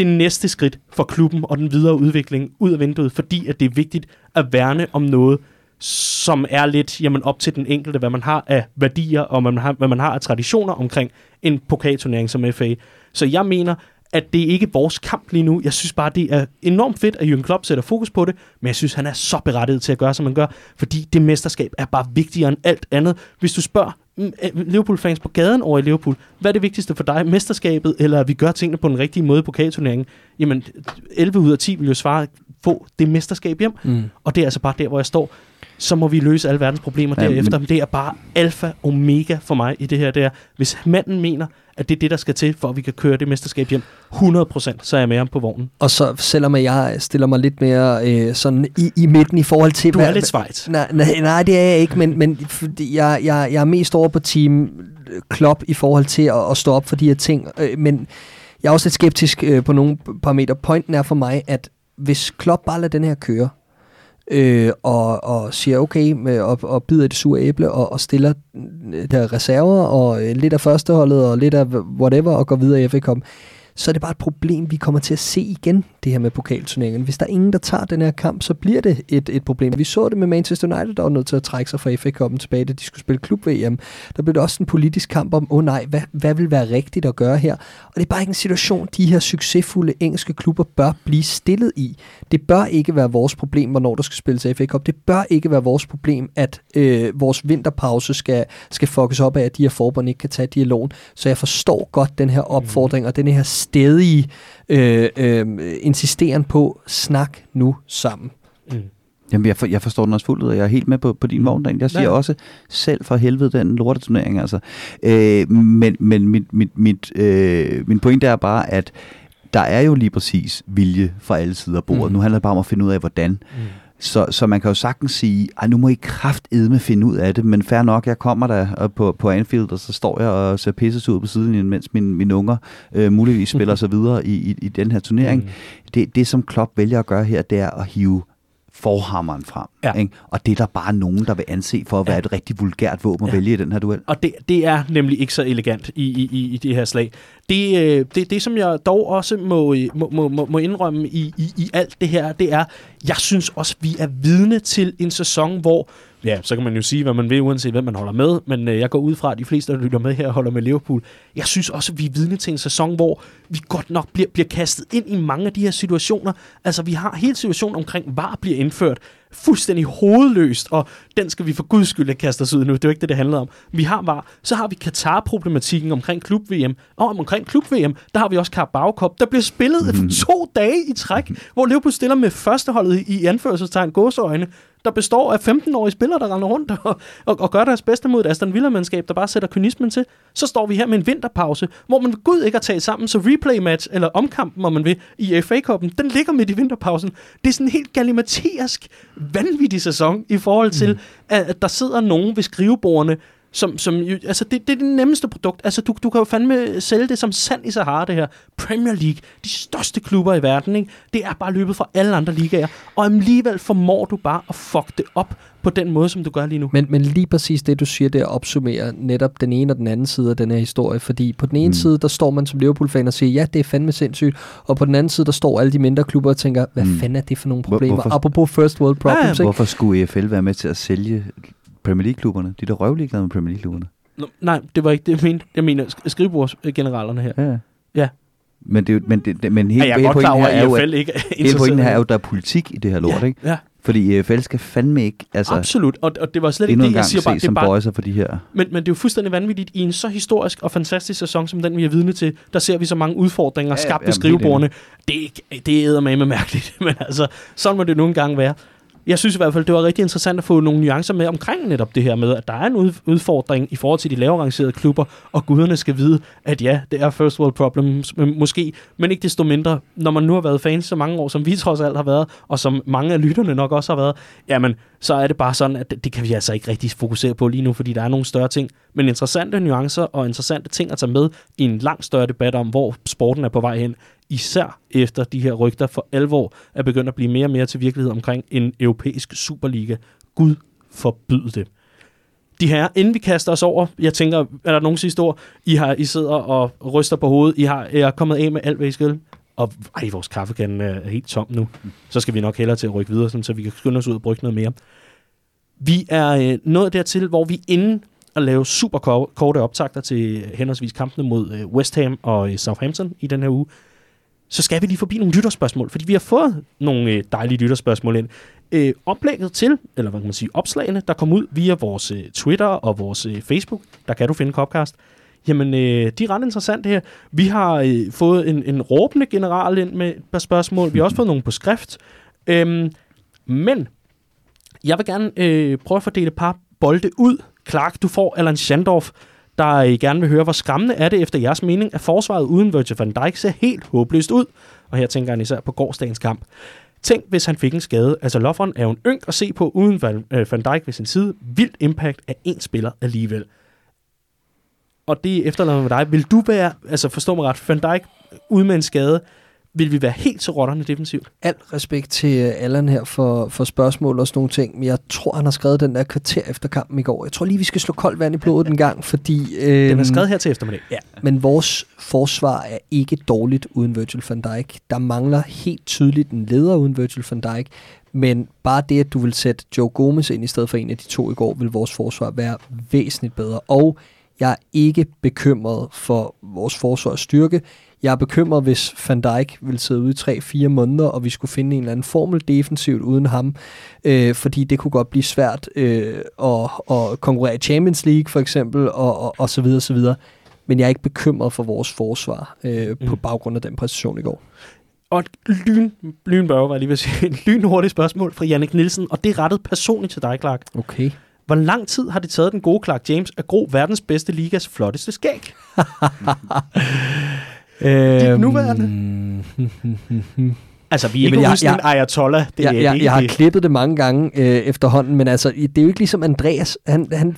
det næste skridt for klubben og den videre udvikling ud af vinduet, fordi at det er vigtigt at værne om noget, som er lidt jamen, op til den enkelte, hvad man har af værdier og hvad man har, hvad man har af traditioner omkring en pokalturnering som FA. Så jeg mener, at det ikke er vores kamp lige nu. Jeg synes bare, det er enormt fedt, at Jürgen Klopp sætter fokus på det, men jeg synes, han er så berettiget til at gøre, som han gør, fordi det mesterskab er bare vigtigere end alt andet. Hvis du spørger Mm, øh, Liverpool-fans på gaden over i Liverpool, hvad er det vigtigste for dig? Mesterskabet, eller at vi gør tingene på den rigtige måde i pokalturneringen? Jamen, 11 ud af 10 vil jo svare, få det mesterskab hjem, Mm. og det er altså bare der, hvor jeg står. Så må vi løse alle verdens problemer Ja, derefter. Men det er bare alfa omega for mig i det her. Det er, hvis manden mener, at det er det, der skal til, for at vi kan køre det mesterskab hjem, 100%, så er jeg med ham på vognen. Og så selvom jeg stiller mig lidt mere øh, sådan i, i midten i forhold til... Du er lidt Schweiz. Nej, nej, nej, det er jeg ikke, men, men fordi jeg, jeg, jeg er mest over på team Klopp i forhold til at, at stå op for de her ting. Øh, men jeg er også lidt skeptisk øh, på nogle parametre. Pointen er for mig, at hvis Klopp bare lader den her køre, øh, og, og siger okay med, og, og bider det sure æble og, og stiller øh, der reserver og øh, lidt af førsteholdet og lidt af whatever og går videre i FA Cup, så er det bare et problem, vi kommer til at se igen, det her med pokalturneringen. Hvis der er ingen, der tager den her kamp, så bliver det et, et problem. Vi så det med Manchester United, der var nødt til at trække sig fra FA Cup'en tilbage, da de skulle spille klub-VM. Der blev det også en politisk kamp om, åh oh, nej, hvad, hvad vil være rigtigt at gøre her? Og det er bare ikke en situation, de her succesfulde engelske klubber bør blive stillet i. Det bør ikke være vores problem, hvornår der skal spilles FA Cup. Det bør ikke være vores problem, at øh, vores vinterpause skal, skal fuckes op af, at de her forbund ikke kan tage dialogen. Så jeg forstår godt den her opfordring og den her stedige øh, øh, insisteren på, snak nu sammen. Mm. Jamen, jeg, for, jeg forstår den også fuldt ud, og jeg er helt med på, på din vogn, Dan. Jeg siger Ja. også selv for helvede den lorteturnering, altså. Øh, men men mit, mit, mit, øh, min pointe er bare, at der er jo lige præcis vilje fra alle sider af bordet. Mm. Nu handler det bare om at finde ud af, hvordan. Mm. Så, så man kan jo sagtens sige, ej, nu må I kraftedme finde ud af det, men fair nok, jeg kommer der øh, på, på Anfield, og så står jeg og ser pisses ud på siden, mens mine, mine unger øh, muligvis spiller (laughs) sig videre i, i, i den her turnering. Mm. Det, det, som Klopp vælger at gøre her, det er at hive forhammeren frem. Ja. Ikke? Og det er der bare nogen, der vil anse for at være Ja. et rigtig vulgært våben at Ja. vælge i den her duel. Og det, det er nemlig ikke så elegant i, i, i, i det her slag. Det, øh, det, det, som jeg dog også må, øh, må, må, må- må indrømme i, i, i alt det her, det er, jeg synes også, vi er vidne til en sæson, hvor, ja, så kan man jo sige, hvad man vil, uanset hvem man holder med, men øh, jeg går ud fra, at de fleste, der lytter med her, holder med Liverpool. Jeg synes også, vi er vidne til en sæson, hvor vi godt nok bliver, bliver kastet ind i mange af de her situationer. Altså, vi har hele situationen omkring, VAR bliver indført fuldstændig hovedløst, og den skal vi for guds skyld ikke kaste os ud nu. Det er jo ikke det, det handler om. Vi har VAR. Så har vi Katar-problematikken omkring klub-VM. Og omkring klub-VM, der har vi også Carabao Cup. Der bliver spillet mm. (laughs) to dage i træk, hvor Liverpool stiller med førsteholdet i, i anførselstegn gåseøjne, der består af 15-årige spillere, der render rundt og, og, og gør deres bedste mod et Aston Villa-mandskab, der bare sætter kynismen til. Så står vi her med en vinterpause, hvor man Gud ikke har taget sammen, så replay-match, eller omkampen, om man vil, i FA-koppen, den ligger midt i vinterpausen. Det er sådan en helt galimatiask, vanvittig sæson i forhold til, mm. at, at der sidder nogen ved skrivebordene, som, som altså det, det er det nemmeste produkt. Altså du, du kan jo fandme sælge det som sand i Sahara, det her. Premier League, de største klubber i verden, ikke? det er bare løbet fra alle andre ligaer. Og alligevel formår du bare at fuck det op på den måde, som du gør lige nu. Men, men lige præcis det, du siger, det opsummerer netop den ene og den anden side af den her historie. Fordi på den ene mm. Side, der står man som Liverpool-fan og siger, ja, det er fandme sindssygt. Og på den anden side, der står alle de mindre klubber og tænker, hvad mm. Fanden er det for nogle Hvor- problemer? hvorfor- Apropos first world problems, Ja, ikke? Hvorfor skulle EFL være med til at sælge Premier League-klubberne? De er da røvligeglade med Premier League-klubberne. Nå, nej, det var ikke det, jeg mente. Jeg mener sk- skrivebordsgeneralerne her. Ja. Ja. Men, det, er jo- men, det, det- men hele, Ja, jeg er hele godt klar pointen over, her er jo, at at, ikke er hele interesseret pointen her i er jo, at der er politik i det her lort, ikke? Ja, Fordi EFL skal fandme ikke, altså, absolut. Og, og det var slet ikke det, jeg gang siger bare. se Det er som bare bøjser for de her. Men, men det er jo fuldstændig vanvittigt. I en så historisk og fantastisk sæson, som den vi er vidne til, der ser vi så mange udfordringer Ja, skabt ja, ved jamen, helt skrivebordene. Det er, ikke- det er med mærkeligt, (laughs) men altså, sådan må det nogle gange være jeg synes i hvert fald, det var rigtig interessant at få nogle nuancer med omkring netop det her med, at der er en udfordring i forhold til de lavere rangerede klubber, og guderne skal vide, at ja, det er first world problems måske, men ikke desto mindre, når man nu har været fans så mange år, som vi trods alt har været, og som mange af lytterne nok også har været, jamen, så er det bare sådan, at det, det kan vi altså ikke rigtig fokusere på lige nu, fordi der er nogle større ting, men interessante nuancer og interessante ting at tage med i en langt større debat om, hvor sporten er på vej hen, især efter de her rygter for alvor er begyndt at blive mere og mere til virkelighed omkring en europæisk Superliga. Gud forbyde det. De her, inden vi kaster os over, jeg tænker, er der nogen sidste ord? I, har, I sidder og ryster på hovedet. I har, er kommet af med alt, hvad I skal. Og ej, vores kaffekande er helt tom nu. Så skal vi nok hellere til at rykke videre, sådan, så vi kan skynde os ud og brygge noget mere. Vi er øh, nået dertil, hvor vi inden at lave super korte optagter til henholdsvis kampene mod øh, West Ham og øh, Southampton i den her uge, så skal vi lige forbi nogle lytterspørgsmål, fordi vi har fået nogle øh, dejlige lytterspørgsmål ind. Øh, oplægget til, eller hvad kan man sige, opslagene, der kom ud via vores øh, Twitter og vores øh, Facebook, der kan du finde Copcast, jamen øh, de er ret interessante her. Vi har øh, fået en, en råbende general ind med et par spørgsmål, vi har også fået nogle på skrift, øhm, men jeg vil gerne øh, prøve at fordele et par bolde ud. Clark, du får Allan Schandorf, der gerne vil høre, hvor skræmmende er det efter jeres mening, at forsvaret uden Virgil van Dijk ser helt håbløst ud. Og her tænker han især på gårdsdagens kamp. Tænk, hvis han fik en skade. Altså, Lovren er jo en ynk at se på uden Van, øh, van Dijk ved sin side. Vildt impact af en spiller alligevel. Og det efterlader med dig. Vil du være, altså forstå mig ret, Van Dijk ude med en skade, vil vi være helt så rotterne defensivt? Al respekt til øh, Allan her for, for spørgsmål og sådan nogle ting, men jeg tror, han har skrevet den der kvarter efter kampen i går. Jeg tror lige, vi skal slå koldt vand i blodet en gang, fordi... Øh, (laughs) Den er skrevet her til eftermiddag. Ja. Men vores forsvar er ikke dårligt uden Virgil van Dijk. Der mangler helt tydeligt en leder uden Virgil van Dijk. Men bare det, at du vil sætte Joe Gomez ind i stedet for en af de to i går, vil vores forsvar være væsentligt bedre. Og jeg er ikke bekymret for vores forsvars styrke. Jeg er bekymret, hvis Van Dijk vil sidde ude i 3-4 måneder, og vi skulle finde en eller anden formel defensivt uden ham, øh, fordi det kunne godt blive svært øh, at, at konkurrere i Champions League for eksempel, og, og, og så videre, så videre. Men jeg er ikke bekymret for vores forsvar øh, mm. på baggrund af den præcision i går. Og et lyn, lynbørge, var jeg lige ved at sige, en (laughs) lynhurtigt spørgsmål fra Jannik Nielsen, og det er rettet personligt til dig, Clark. Okay. Hvor lang tid har det taget den gode Clark James at gro verdens bedste ligas flotteste skæg? (laughs) Øhm, nuværende? (laughs) Altså, vi er Jamen, ikke jeg- sådan en jeg- ayatollah. Det, jeg, det jeg, ikke jeg har det. klippet det mange gange øh, efterhånden, men altså, det er jo ikke ligesom Andreas. Han, han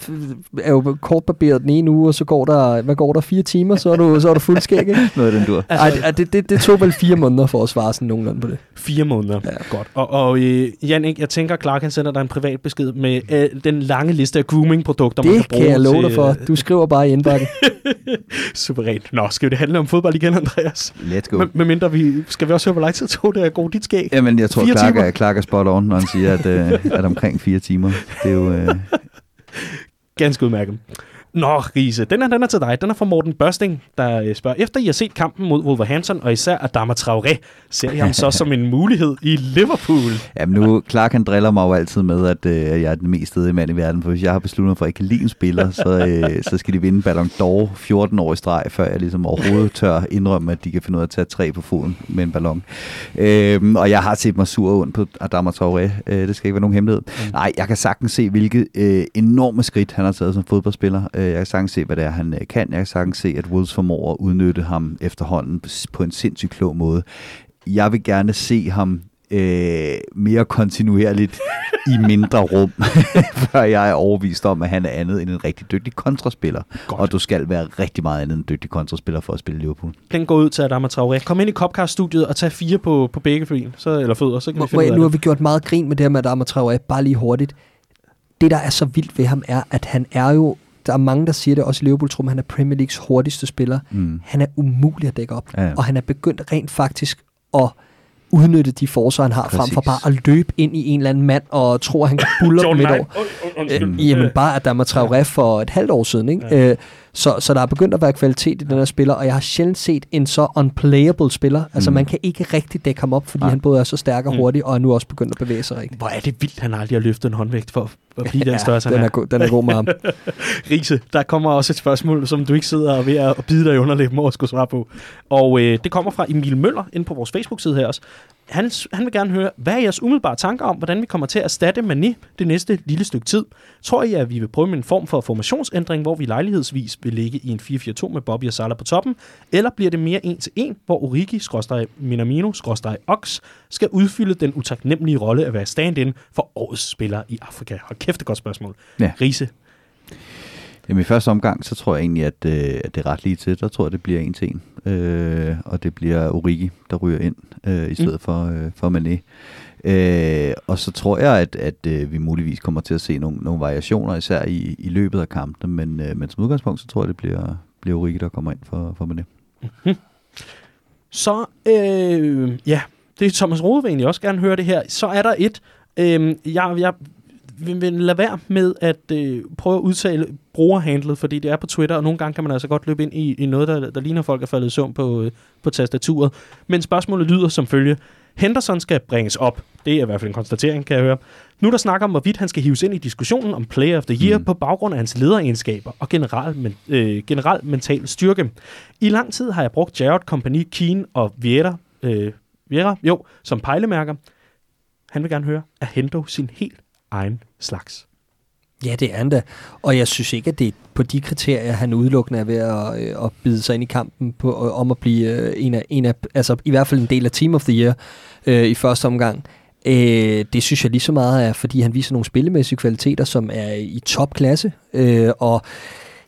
er jo kortbarberet den ene uge, og så går der, hvad går der, fire timer, så er du, så er du fuld skæg, ikke? (laughs) Noget af den dur. Ej, det, det, det, det tog vel fire måneder for at svare sådan nogenlunde på det. Fire måneder. Ja. Godt. Og, og øh, Jannik, jeg tænker, Clark han sender dig en privat besked med øh, den lange liste af grooming-produkter, man Det kan bruge kan jeg love til, dig for. øh, Du skriver bare i indbakken. (laughs) Suverænt. Nå, skal det handle om fodbold igen, Andreas? Let's go. Men, med mindre vi... Skal vi også høre, hvor lang tid tog det at gro dit skæg? Jamen, jeg tror, Clark er, Clark er spot on, når han siger, at, øh, at omkring fire timer. Det er jo... Øh, Ganske udmærket. Nå, Riese, den er, den er til dig. Den er fra Morten Børsting, der øh, spørger, efter I har set kampen mod Wolverhampton, og især Adama Traoré, ser I ham så som en mulighed i Liverpool? (laughs) Jamen nu, Clark han driller mig jo altid med, at øh, jeg er den mest stedige mand i verden, for hvis jeg har besluttet mig for, at jeg ikke kan lide en spiller, så, øh, så skal de vinde Ballon d'Or 14 år i streg, før jeg ligesom overhovedet tør indrømme, at de kan finde ud af at tage tre på foden med en ballon. Øhm, og jeg har set mig sur og ondt på Adama Traoré, øh, det skal ikke være nogen hemmelighed. Mm. Nej, jeg kan sagtens se, hvilke øh, enorme skridt han har taget som fodboldspiller. Øh, jeg kan sagtens se, hvad det er, han øh, kan. Jeg kan sagtens se, at Wolves formår at udnytte ham efterhånden på en sindssygt klog måde. Jeg vil gerne se ham øh, mere kontinuerligt i mindre rum, (laughs) før jeg er overvist om, at han er andet end en rigtig dygtig kontraspiller. Godt. Og du skal være rigtig meget andet end en dygtig kontraspiller for at spille Liverpool. Den går ud til Adama Traoré. Kom ind i Copcast-studiet og tag fire på, på begge ben, så, eller fødder, så kan Må, vi finde jeg, ud nu har vi gjort meget grin med det her med Adama Traoré, bare lige hurtigt. Det, der er så vildt ved ham, er, at han er jo, der er mange, der siger det, også i liverpool tror han er Premier Leagues hurtigste spiller. Mm. Han er umulig at dække op, Ja, ja. og han er begyndt rent faktisk at udnytte de forsvar, han har, frem for Præcis. bare at løbe ind i en eller anden mand og tro, at han kan bulle dem midt over. Øh, jamen bare, at der var Traoré for et halvt år siden. Ikke? Ja. Øh, så, så der er begyndt at være kvalitet i den her spiller, og jeg har sjældent set en så unplayable spiller. Altså Mm. man kan ikke rigtig dække ham op, fordi Nej. han både er så stærk og Mm. hurtig, og er nu også begyndt at bevæge sig rigtigt. Hvor er det vildt, han aldrig har løftet en håndvægt for at blive (laughs) den størrelse, den er, er. go- den er god med ham. (laughs) Riese, der kommer også et spørgsmål, som du ikke sidder og ved at bide dig i underlæben over at skulle svare på. Og øh, det kommer fra Emil Møller ind på vores Facebook-side her også. Han, han vil gerne høre, hvad er jeres umiddelbare tanker om, hvordan vi kommer til at erstatte Mané det næste lille stykke tid? Tror I, at vi vil prøve med en form for formationsændring, hvor vi lejlighedsvis vil ligge i en 4-4-2 med Bobby og Salah på toppen? Eller bliver det mere en til en, hvor Origi, Minamino, Ox skal udfylde den utaknemmelige rolle at være stand-in for årets spiller i Afrika? Hold kæft, det godt spørgsmål. Ja. Riese, Jamen i første omgang, så tror jeg egentlig, at, øh, at det er ret lige til. Der tror jeg, det bliver en til en. Øh, og det bliver Origi, der ryger ind øh, i stedet mm. for, øh, for Mané. Øh, og så tror jeg, at, at øh, vi muligvis kommer til at se nogle, nogle variationer, især i, i løbet af kampene. Men, øh, men som udgangspunkt, så tror jeg, det bliver, bliver Origi, der kommer ind for, for Mané. Mm-hmm. Så, øh, ja, det er Thomas Rode vil egentlig også gerne høre det her. Så er der et, øh, jeg, jeg vil, vil lade være med at øh, prøve at udtale brugerhandlet, fordi det er på Twitter, og nogle gange kan man altså godt løbe ind i, i noget, der, der ligner folk er faldet i søvn på, øh, på tastaturet. Men spørgsmålet lyder som følge. Henderson skal bringes op. Det er i hvert fald en konstatering, kan jeg høre. Nu der snakker om, hvorvidt han skal hives ind i diskussionen om Player of the Year mm. på baggrund af hans lederegenskaber og general, men, øh, general mental styrke. I lang tid har jeg brugt Jared Company, Keen og Vieira, øh, Vieira jo, som pejlemærker. Han vil gerne høre, at Hendo sin helt egen slags. Ja, det er han da. Og jeg synes ikke, at det er på de kriterier, han udelukkende er ved at, øh, at bide sig ind i kampen på, øh, om at blive øh, en af, en af, altså i hvert fald en del af Team of the Year øh, i første omgang. Øh, det synes jeg lige så meget er, fordi han viser nogle spillemæssige kvaliteter, som er i topklasse. Øh, og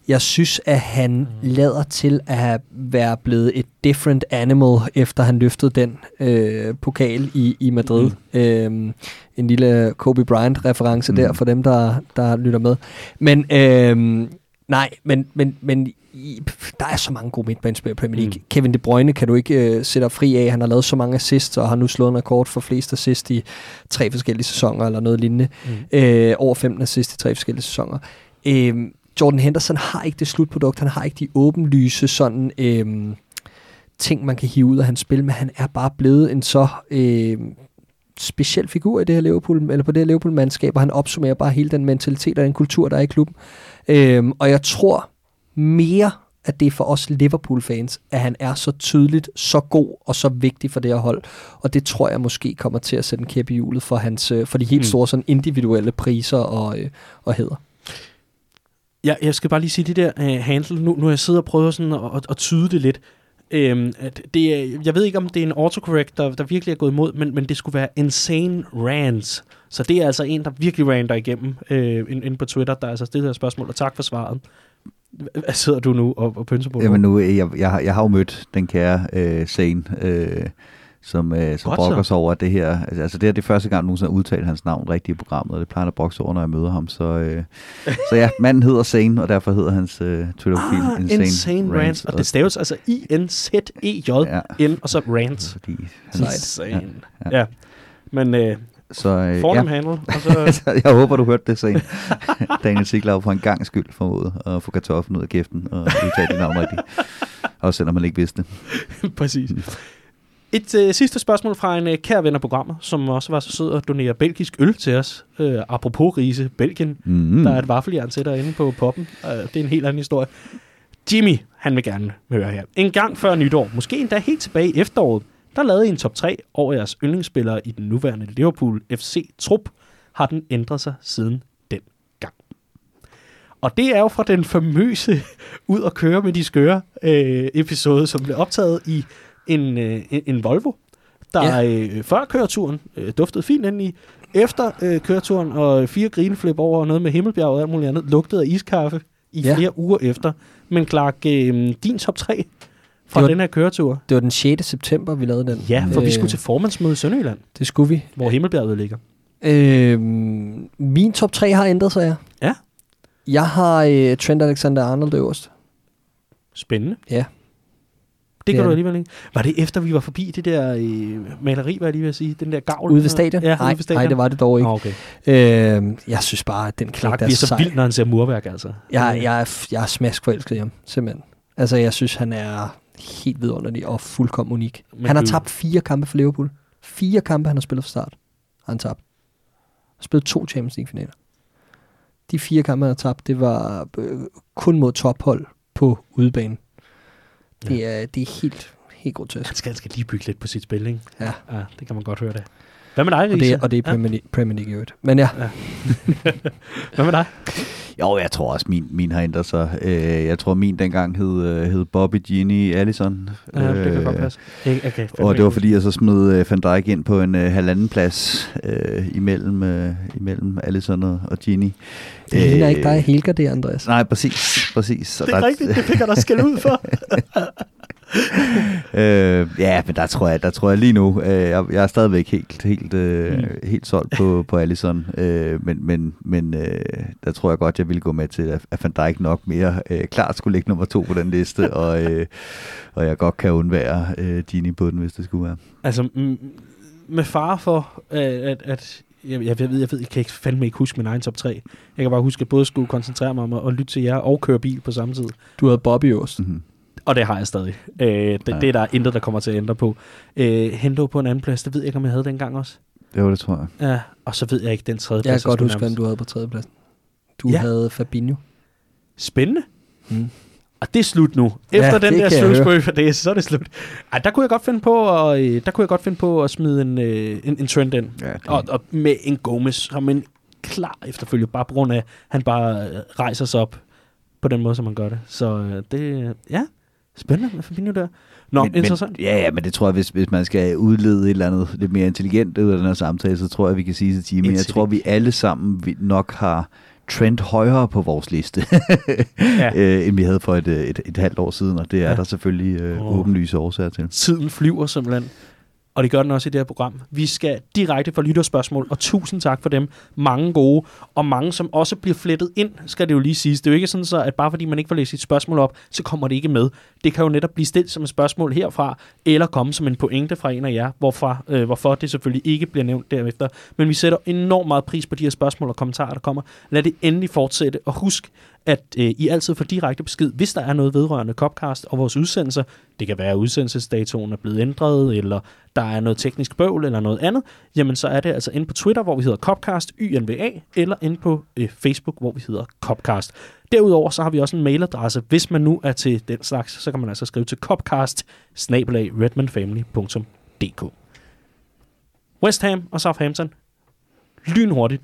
jeg synes, at han mm. lader til at være blevet et different animal, efter han løftede den øh, pokal i, i Madrid. Mm. Øh, en lille Kobe Bryant-reference mm. der for dem, der, der lytter med. Men øh, nej, men, men, men i, der er så mange gode midtbanespillere i Premier League. Mm. Kevin De Bruyne kan du ikke øh, sætte fri af. Han har lavet så mange assists, og har nu slået en rekord for flest assists i tre forskellige sæsoner, eller noget lignende. Mm. Øh, over 15 assists i tre forskellige sæsoner. Øh, Jordan Henderson har ikke det slutprodukt, han har ikke de åbenlyse sådan øhm, ting, man kan hive ud af hans spil, men han er bare blevet en så øhm, speciel figur i det her Liverpool, eller på det her Liverpool-mandskab, og han opsummerer bare hele den mentalitet og den kultur, der er i klubben. Øhm, og jeg tror mere, at det er for os Liverpool-fans, at han er så tydeligt, så god og så vigtig for det her hold. Og det tror jeg måske kommer til at sætte en kæp i hjulet for, hans, øh, for de helt mm. store sådan individuelle priser og, øh, og heder. Ja, jeg skal bare lige sige det der uh, handle. Nu, nu har jeg siddet og prøvet sådan at, at, tyde det lidt. Øhm, at det er, jeg ved ikke, om det er en autocorrect, der, der virkelig er gået imod, men, men det skulle være insane rants. Så det er altså en, der virkelig ranter igennem øh, inde på Twitter, der altså stillet her spørgsmål, og tak for svaret. Hvad sidder du nu og, og pynser på? Jamen nu, jeg, jeg, jeg har jo mødt den kære øh, Sane, øh, som, øh, som brokker sig over det her. Altså det er det første gang, nogen har udtalt hans navn rigtigt i programmet, og det plejer at brokke sig over, når jeg møder ham. Så, øh, (laughs) så ja, manden hedder Sane, og derfor hedder hans øh, Twitter-profil ah, Insane, Insane Rants. Og det staves altså I-N-Z-E-J-N, ja. og så Rants. Fordi han, Insane. Ja, ja. ja. Men øh, så, øh, Fornem ja. handle. (laughs) Og så... jeg håber, du hørte det sen. (laughs) Daniel Siglau for en gang skyld formodet at få kartoflen ud af kæften og udtale dit navn rigtigt. Også selvom man ikke vidste det. Præcis. Et øh, sidste spørgsmål fra en øh, kær ven af programmet, som også var så sød at donere belgisk øl til os. Øh, apropos Riese, Belgien. Mm. Der er et vaffeljern til derinde på poppen. Øh, det er en helt anden historie. Jimmy, han vil gerne høre her. En gang før nytår, måske endda helt tilbage i efteråret, der lavede I en top 3 over jeres yndlingsspillere i den nuværende Liverpool FC-trup. Har den ændret sig siden den gang? Og det er jo fra den famøse (laughs) Ud og køre med de skøre øh, episode, som blev optaget i en, øh, en Volvo, der ja. øh, før køreturen øh, duftede fint ind i. Efter øh, køreturen og fire grineflip over og noget med Himmelbjerg og alt muligt andet, lugtede af iskaffe i ja. flere uger efter. Men Clark, øh, din top 3 fra var, den her køretur? Det var den 6. september, vi lavede den. Ja, for øh, vi skulle til formandsmøde i Sønderjylland. Det skulle vi. Hvor Himmelbjerget ligger. Øh, min top 3 har ændret sig, ja. Ja? Jeg har øh, Trent Alexander-Arnold øverst. Spændende. Ja. Det kan du alligevel ikke. Var det efter, vi var forbi det der øh, maleri, hvad jeg lige vil sige? Den der gavl? Ude ved stadion? Ja, nej, ude ved stadion. nej, det var det dog ikke. Oh, okay. Øh, jeg synes bare, at den knæk, der er så vild, når han ser murværk, altså. Jeg, jeg, er, jeg er smask forelsket i ham, simpelthen. Altså, jeg synes, han er helt vidunderlig og fuldkommen unik. Men han har tabt fire kampe for Liverpool. Fire kampe, han har spillet fra start. Har han tabt. Han har spillet to Champions League-finaler. De fire kampe, han har tabt, det var øh, kun mod tophold på udebane. Det, ja. er, det er helt helt grotesk. Han skal, han skal lige bygge lidt på sit spil, ikke? Ja. ja det kan man godt høre det. Hvad med dig, Og det, er- og det er Premier, ja. Premier League i øvrigt. Men ja, (laughs) Hvad med dig? Jo, jeg tror også, min, min har ændret sig. Øh, jeg tror, min dengang hed, øh, hed Bobby Genie Allison. Ja, det kan Øh, godt passe. Okay, fandme Og det var fordi, jeg så smed øh, Van Dijk ind på en øh, halvanden plads øh, imellem, øh, imellem Allison og, og Genie. det ligner ikke dig Helger det, Andreas. Nej, præcis. præcis. Det er rigtigt, det fik jeg da skæld ud for. (laughs) (laughs) øh, ja, men der tror jeg, der tror jeg lige nu, øh, jeg, jeg er stadigvæk helt, helt, øh, Mm. helt solgt på, på Allison, øh, men, men, men øh, der tror jeg godt, jeg ville gå med til, at, at Van Dijk nok mere øh, klart skulle ligge nummer to på den liste, (laughs) og, øh, og jeg godt kan undvære øh, Gini på den, hvis det skulle være. altså, mm, med fare for, øh, at, at jeg, jeg, ved, jeg ved, jeg kan ikke fandme ikke huske min egen top 3. Jeg kan bare huske, at både skulle koncentrere mig om at, at lytte til jer og køre bil på samme tid. Du havde Bobby Ost. Mm-hmm. Og det har jeg stadig. Øh, det, Ja. det er der intet, der kommer til at ændre på. Øh, Hendo på en anden plads, det ved jeg ikke, om jeg havde dengang også. Jo, det tror jeg. Ja, og så ved jeg ikke den tredje Jeg plads. kan godt huske, hvem du havde på tredjepladsen. Du Ja. havde Fabinho. Spændende. Mm. Og det er slut nu. Efter Ja, den der jeg Shrewsbury (laughs) for det, så er det slut. Ej, der kunne jeg godt finde på at, øh, der kunne jeg godt finde på at smide en, øh, en, en trend ind. Ja, det, Og, og med en Gomez som en klar efterfølger, bare på grund af, at han bare øh, rejser sig op på den måde, som han gør det. Så det, ja, spændende med Fabinho der. Nå, men, interessant. Men, ja, ja, men det tror jeg, hvis, hvis man skal udlede et eller andet lidt mere intelligent ud af den her samtale, så tror jeg, vi kan sige til Jimmy, jeg tror, vi alle sammen vi nok har trend højere på vores liste, (laughs) Ja. øh, end vi havde for et, øh, et, et halvt år siden, og det er Ja. der selvfølgelig øh, Åh. åbenlyse årsager til. Tiden flyver simpelthen. Og det gør den også i det her program. Vi skal direkte for lytterspørgsmål, og tusind tak for dem. Mange gode, og mange, som også bliver flettet ind, skal det jo lige siges. Det er jo ikke sådan så, at bare fordi man ikke får læst sit spørgsmål op, så kommer det ikke med. Det kan jo netop blive stillet som et spørgsmål herfra, eller komme som en pointe fra en af jer, hvorfor, øh, hvorfor det selvfølgelig ikke bliver nævnt derefter. Men vi sætter enormt meget pris på de her spørgsmål og kommentarer, der kommer. Lad det endelig fortsætte, og husk, at øh, I altid får direkte besked, hvis der er noget vedrørende Copcast og vores udsendelser. Det kan være, at udsendelsesdatoen er blevet ændret, eller der er noget teknisk bøvl eller noget andet. Jamen, så er det altså inde på Twitter, hvor vi hedder Copcast, YNVA, eller inde på øh, Facebook, hvor vi hedder Copcast. Derudover så har vi også en mailadresse. Hvis man nu er til den slags, så kan man altså skrive til copcast redmanfamily.dk West Ham og Southampton. Lynhurtigt.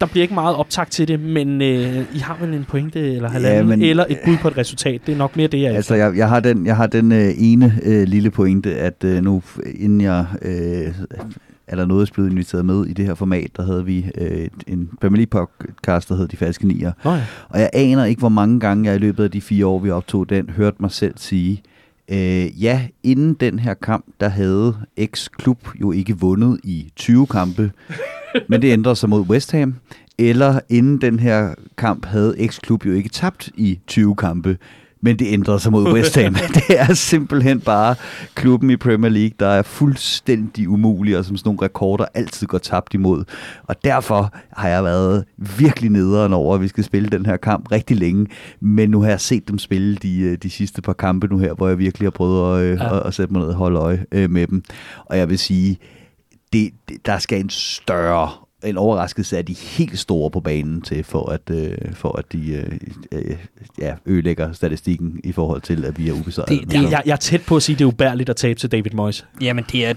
Der bliver ikke meget optakt til det, men øh, I har vel en pointe eller halvanden, ja, men- eller et bud på et resultat. Det er nok mere det, jeg Altså, jeg, jeg har den, jeg har den øh, ene øh, lille pointe, at øh, nu, inden jeg øh, er der noget, blevet inviteret med i det her format, der havde vi øh, en League podcast, der hed De Falske Nier. Nå ja. Og jeg aner ikke, hvor mange gange jeg i løbet af de fire år, vi optog den, hørte mig selv sige, øh, ja, inden den her kamp, der havde X-klub jo ikke vundet i 20 kampe, (laughs) men det ændrede sig mod West Ham. Eller inden den her kamp havde X-klub jo ikke tabt i 20 kampe, men det ændrede sig mod (laughs) West Ham. (laughs) det er simpelthen bare klubben i Premier League, der er fuldstændig umulig, og som sådan nogle rekorder altid går tabt imod. Og derfor har jeg været virkelig nederen over, at vi skal spille den her kamp rigtig længe. Men nu har jeg set dem spille de, øh, de sidste par kampe nu her, hvor jeg virkelig har prøvet at, øh, Ja. at, at sætte mig ned og holde øje øh, med dem. Og jeg vil sige, det, det, der skal en større en overraskelse af de helt store på banen til, for at, øh, for at de øh, øh, ja, ødelægger statistikken i forhold til, at vi er ubesejret. Det- det- Jeg, jeg, er tæt på at sige, at det er ubærligt at tabe til David Moyes. Jamen, det er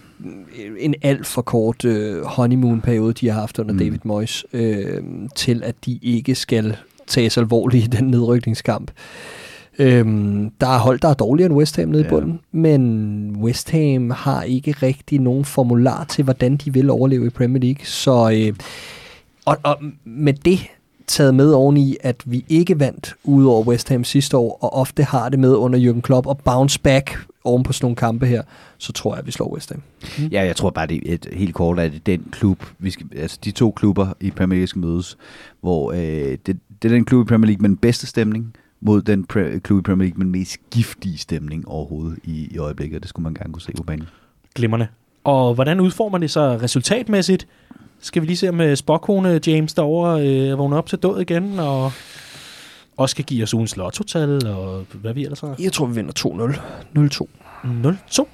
en alt for kort øh, honeymoon-periode, de har haft under Mm. David Moyes, øh, til at de ikke skal tages alvorligt i den nedrykningskamp. Øhm, der er hold, der er dårligere end West Ham nede Ja. i bunden, men West Ham har ikke rigtig nogen formular til, hvordan de vil overleve i Premier League. Så, øh, og, og med det taget med oveni, at vi ikke vandt ud over West Ham sidste år, og ofte har det med under Jürgen Klopp og bounce back oven på sådan nogle kampe her, så tror jeg, at vi slår West Ham. Ja, jeg tror bare, det er et, helt kort, at det er den klub, vi skal, altså de to klubber i Premier League skal mødes, hvor øh, det, det er den klub i Premier League med den bedste stemning, mod den pre- klub i Premier League med den mest giftige stemning overhovedet i, i øjeblikket, og det skulle man gerne kunne se på banen. Glimrende. Og hvordan udformer det så resultatmæssigt? Skal vi lige se med spokkone James derovre øh, vågner op til død igen, og også skal give os ugens lottotal, og hvad vi ellers har. Jeg tror, vi vinder 2-0. 0-2. 0-2.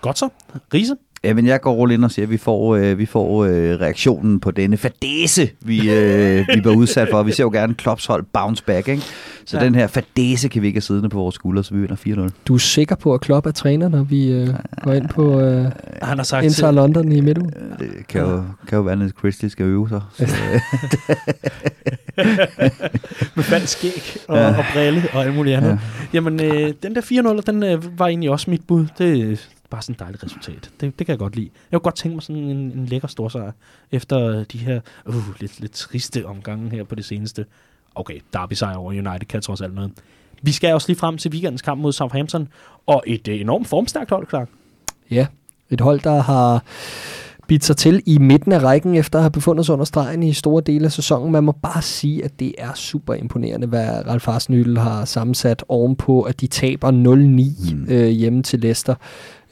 Godt så. Riese? Ja, men jeg går all ind og siger, at vi får, øh, vi får øh, reaktionen på denne fadese, vi, øh, vi bliver udsat for. Vi ser jo gerne Klopps hold bounce back, ikke? Så ja. Den her fadese kan vi ikke have siddende på vores skuldre, så vi vinder 4-0. Du er sikker på, at Klopp er træner, når vi øh, går ind på øh, Han har sagt Inter London i midtugen? Det kan jo, kan jo være, at Chrisley skal øve sig. Så, øh, (laughs) med falsk skæg og, Ja. og brille og alt muligt andet. Ja. Ja. Jamen, øh, den der 4-0, den øh, var egentlig også mit bud. Det bare sådan et dejligt resultat. Det, det kan jeg godt lide. Jeg kunne godt tænke mig sådan en, en lækker storsejr efter de her uh, lidt, lidt triste omgange her på det seneste. Okay, derby sejr over United kan trods alt noget. Vi skal også lige frem til weekendens kamp mod Southampton, og et øh, enormt formstærkt hold, klar. Ja, et hold, der har bidt sig til i midten af rækken, efter at have befundet sig under stregen i store dele af sæsonen. Man må bare sige, at det er super imponerende, hvad Ralf Hasenhüttl har sammensat ovenpå, at de taber 0-9 Mm. øh, hjemme til Leicester.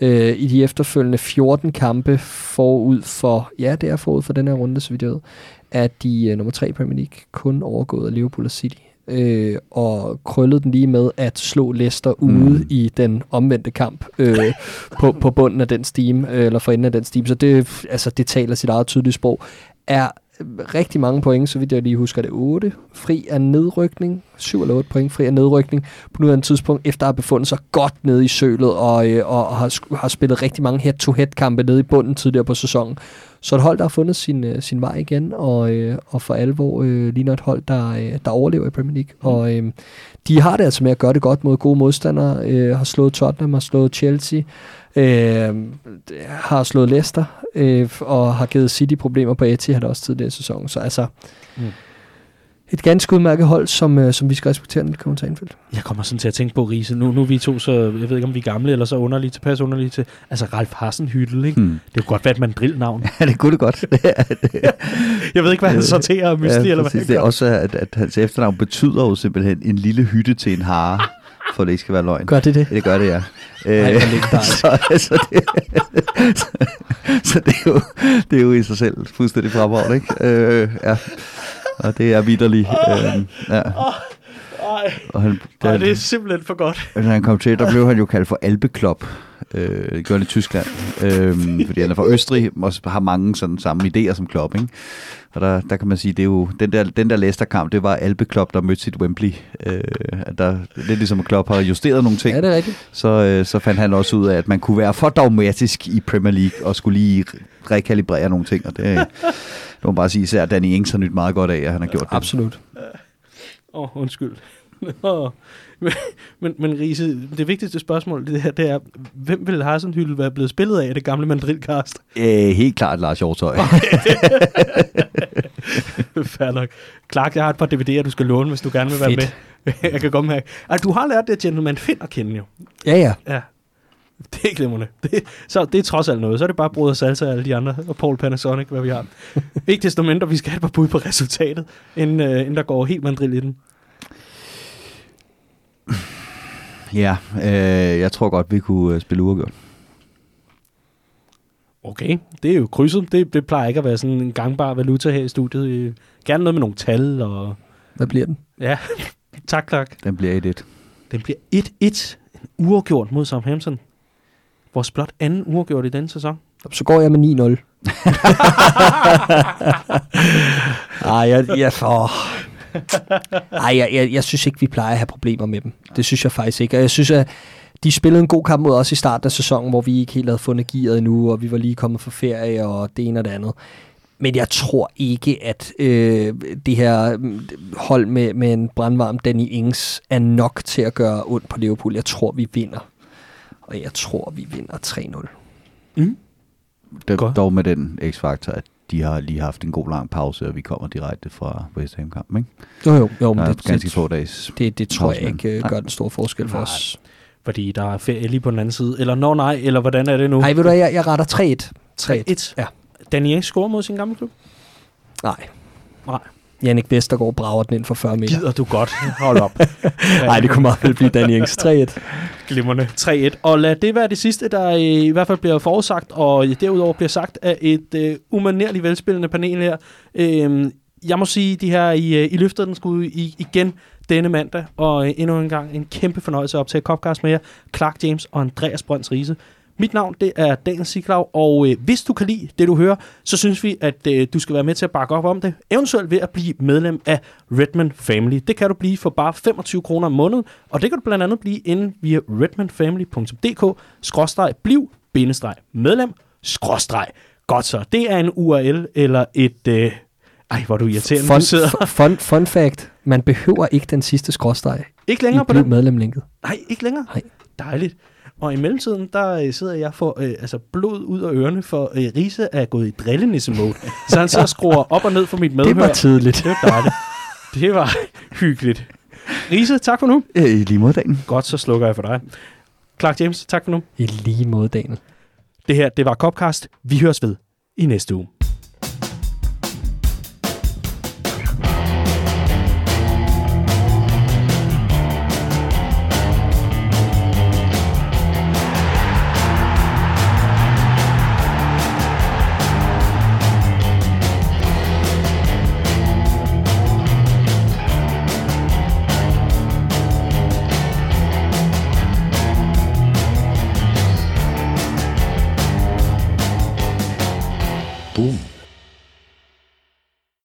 Øh, I de efterfølgende 14 kampe forud for, ja, det er forud for den her runde, så vidt jeg ved, at de øh, nummer 3 i Premier League kun overgået af Liverpool og City. Øh, og krøllede den lige med at slå Leicester ude Mm. i den omvendte kamp øh, på, på bunden af den steam, øh, eller for enden af den steam. Så det, altså, det taler sit eget tydelige sprog. Er rigtig mange point, så vidt jeg lige husker det, 8 fri af nedrykning, 7 eller 8 point fri af nedrykning på nuværende tidspunkt, efter at have befundet sig godt nede i sølet, og, øh, og har, har spillet rigtig mange head-to-head kampe nede i bunden tidligere på sæsonen. Så et hold, der har fundet sin, øh, sin vej igen, og, øh, og for alvor øh, ligner et hold, der, øh, der overlever i Premier League. Mm. Og øh, de har det altså med at gøre det godt mod gode modstandere, øh, har slået Tottenham, har slået Chelsea, øh, har slået Leicester, øh, og har givet City problemer på Etihad også tidligere i sæsonen. Så altså, mm. Mm. et ganske udmærket hold, som, øh, som vi skal respektere, når det kommer til Anfield. Jeg kommer sådan til at tænke på Riese. Nu, nu er vi to, så jeg ved ikke, om vi er gamle eller så underlige, tilpas underlige til. Altså Ralf Hasenhüttl, ikke? hmm. Det kunne godt være et mandrilnavn. (laughs) Ja, det kunne det godt. (laughs) Jeg ved ikke, hvad han sorterer af mysli, eller hvad præcis. det er også, at, at hans efternavn betyder jo simpelthen en lille hytte til en hare, for det ikke skal være løgn. Gør det det? Det gør det, ja. Ej, legendarisk. (laughs) så, så, det, så, (laughs) så det, er jo, det er jo i sig selv fuldstændig fremragende, ikke? Øh, ja. Og det er vidderligt. Øh, ja. Ej, Og han, ej, da, det er simpelthen for godt. da han kom til, der blev han jo kaldt for Alpeklop. Øh, det gjorde han i Tyskland. Øh, (laughs) fordi han er fra Østrig, og har mange sådan samme idéer som Klopp, ikke? Og der, der kan man sige, det er jo, den der, den der Leicester-kamp, det var Alpeklop, der mødte sit Wembley. Øh, at der, det er ligesom, Klopp har justeret nogle ting Ja, det er rigtigt. så, øh, så fandt han også ud af, at man kunne være for dogmatisk i Premier League, og skulle lige rekalibrere nogle ting, og det, det må man bare sige, især Danny Ings har nyt meget godt af, at han har gjort det. Absolut. Åh, oh, undskyld. Men, men, men Riese, det vigtigste spørgsmål, det her, det er, hvem ville Hasenhüttl være blevet spillet af, det gamle mandrilkast? Øh, helt klart Lars Hjortøj. (laughs) Fair nok. Clark, jeg har et par DVD'er, du skal låne, hvis du gerne vil være Fedt. med. jeg kan komme her. Altså, du har lært det, at Gentleman Finn at kende jo. Ja, ja. Ja. (laughs) Det er glimrende. Det, så det er trods alt noget. Så er det bare Broder Salsa og alle de andre, og Paul Panasonic, hvad vi har. (laughs) ikke desto mindre, vi skal have et par bud på resultatet, inden, øh, inden der går helt mandrill i den. ja, øh, jeg tror godt, vi kunne øh, spille uafgjort. Okay, det er jo krydset. Det, det plejer ikke at være sådan en gangbar valuta her i studiet. Øh, Gerne noget med nogle tal og... Hvad bliver den? Ja, (laughs) tak, Clark. Den bliver 1-1. Den bliver 1-1. En uafgjort mod Southampton. Vores blot anden uafgjort i denne sæson. Så går jeg med 9-0. (laughs) Ej, jeg, jeg, for... Ej, jeg, jeg, jeg synes ikke, vi plejer at have problemer med dem. Det synes jeg faktisk ikke. Og jeg synes, at de spillede en god kamp mod os i starten af sæsonen, hvor vi ikke helt havde fundet gearet endnu, og vi var lige kommet fra ferie og det ene og det andet. Men jeg tror ikke, at øh, det her mm, hold med, med en brandvarm Danny Ings er nok til at gøre ondt på Liverpool. Jeg tror, vi vinder. Og jeg tror, vi vinder 3-0. Mm. Det, Godt. dog med den x-faktor, at de har lige haft en god lang pause, og vi kommer direkte fra West Ham-kampen, ikke? Jo, jo, jo men er det, ganske det, få dages. det, det tror jeg ikke øh, imellem. gør den store forskel for Nej. os. Fordi der er ferie lige på den anden side. Eller nå nej, eller hvordan er det nu? Nej, ved du jeg, jeg retter 3-1. 3-1. Ja. Ings scorer mod sin gamle klub. Nej. Nej. Jannik Vestergaard brager den ind for 40 meter. Gider du godt. Hold op. (laughs) Nej, det kunne meget vel blive Danny Ings 3-1. Glimrende 3-1. Og lad det være det sidste, der øh, i hvert fald bliver forudsagt, og derudover bliver sagt af et øh, umanerligt velspillende panel her. Øh, jeg må sige, de her i, øh, I løftede den skud i, igen denne mandag, og øh, endnu en gang en kæmpe fornøjelse at optage Copcast med jer. Clark James og Andreas Brønds Riese. Mit navn det er Daniel Siglaug, og øh, hvis du kan lide det, du hører, så synes vi, at øh, du skal være med til at bakke op om det. Eventuelt ved at blive medlem af Redman Family. Det kan du blive for bare 25 kroner om måneden, og det kan du blandt andet blive inde via redmanfamily.dk-bliv medlem skråstreg. Godt så. Det er en URL eller et... Øh, ej, hvor er du irriterende. Fun, sidder fun, fun fact. Man behøver ikke den sidste skråstreg ikke længere på den. medlemlinket. Nej, ikke længere. Nej. Dejligt. Og i mellemtiden, der øh, sidder jeg for øh, altså blod ud af ørerne, for øh, Riese er gået i drillenisse-mode. så han og skruer op og ned for mit medhør. (laughs) Det var tidligt. Det var dejligt. Det var hyggeligt. Riese, tak for nu. Øh, I lige måde, Daniel. Godt, så slukker jeg for dig. Clark James, tak for nu. I lige måde, Daniel. Det her, det var Copcast. Vi høres ved i næste uge.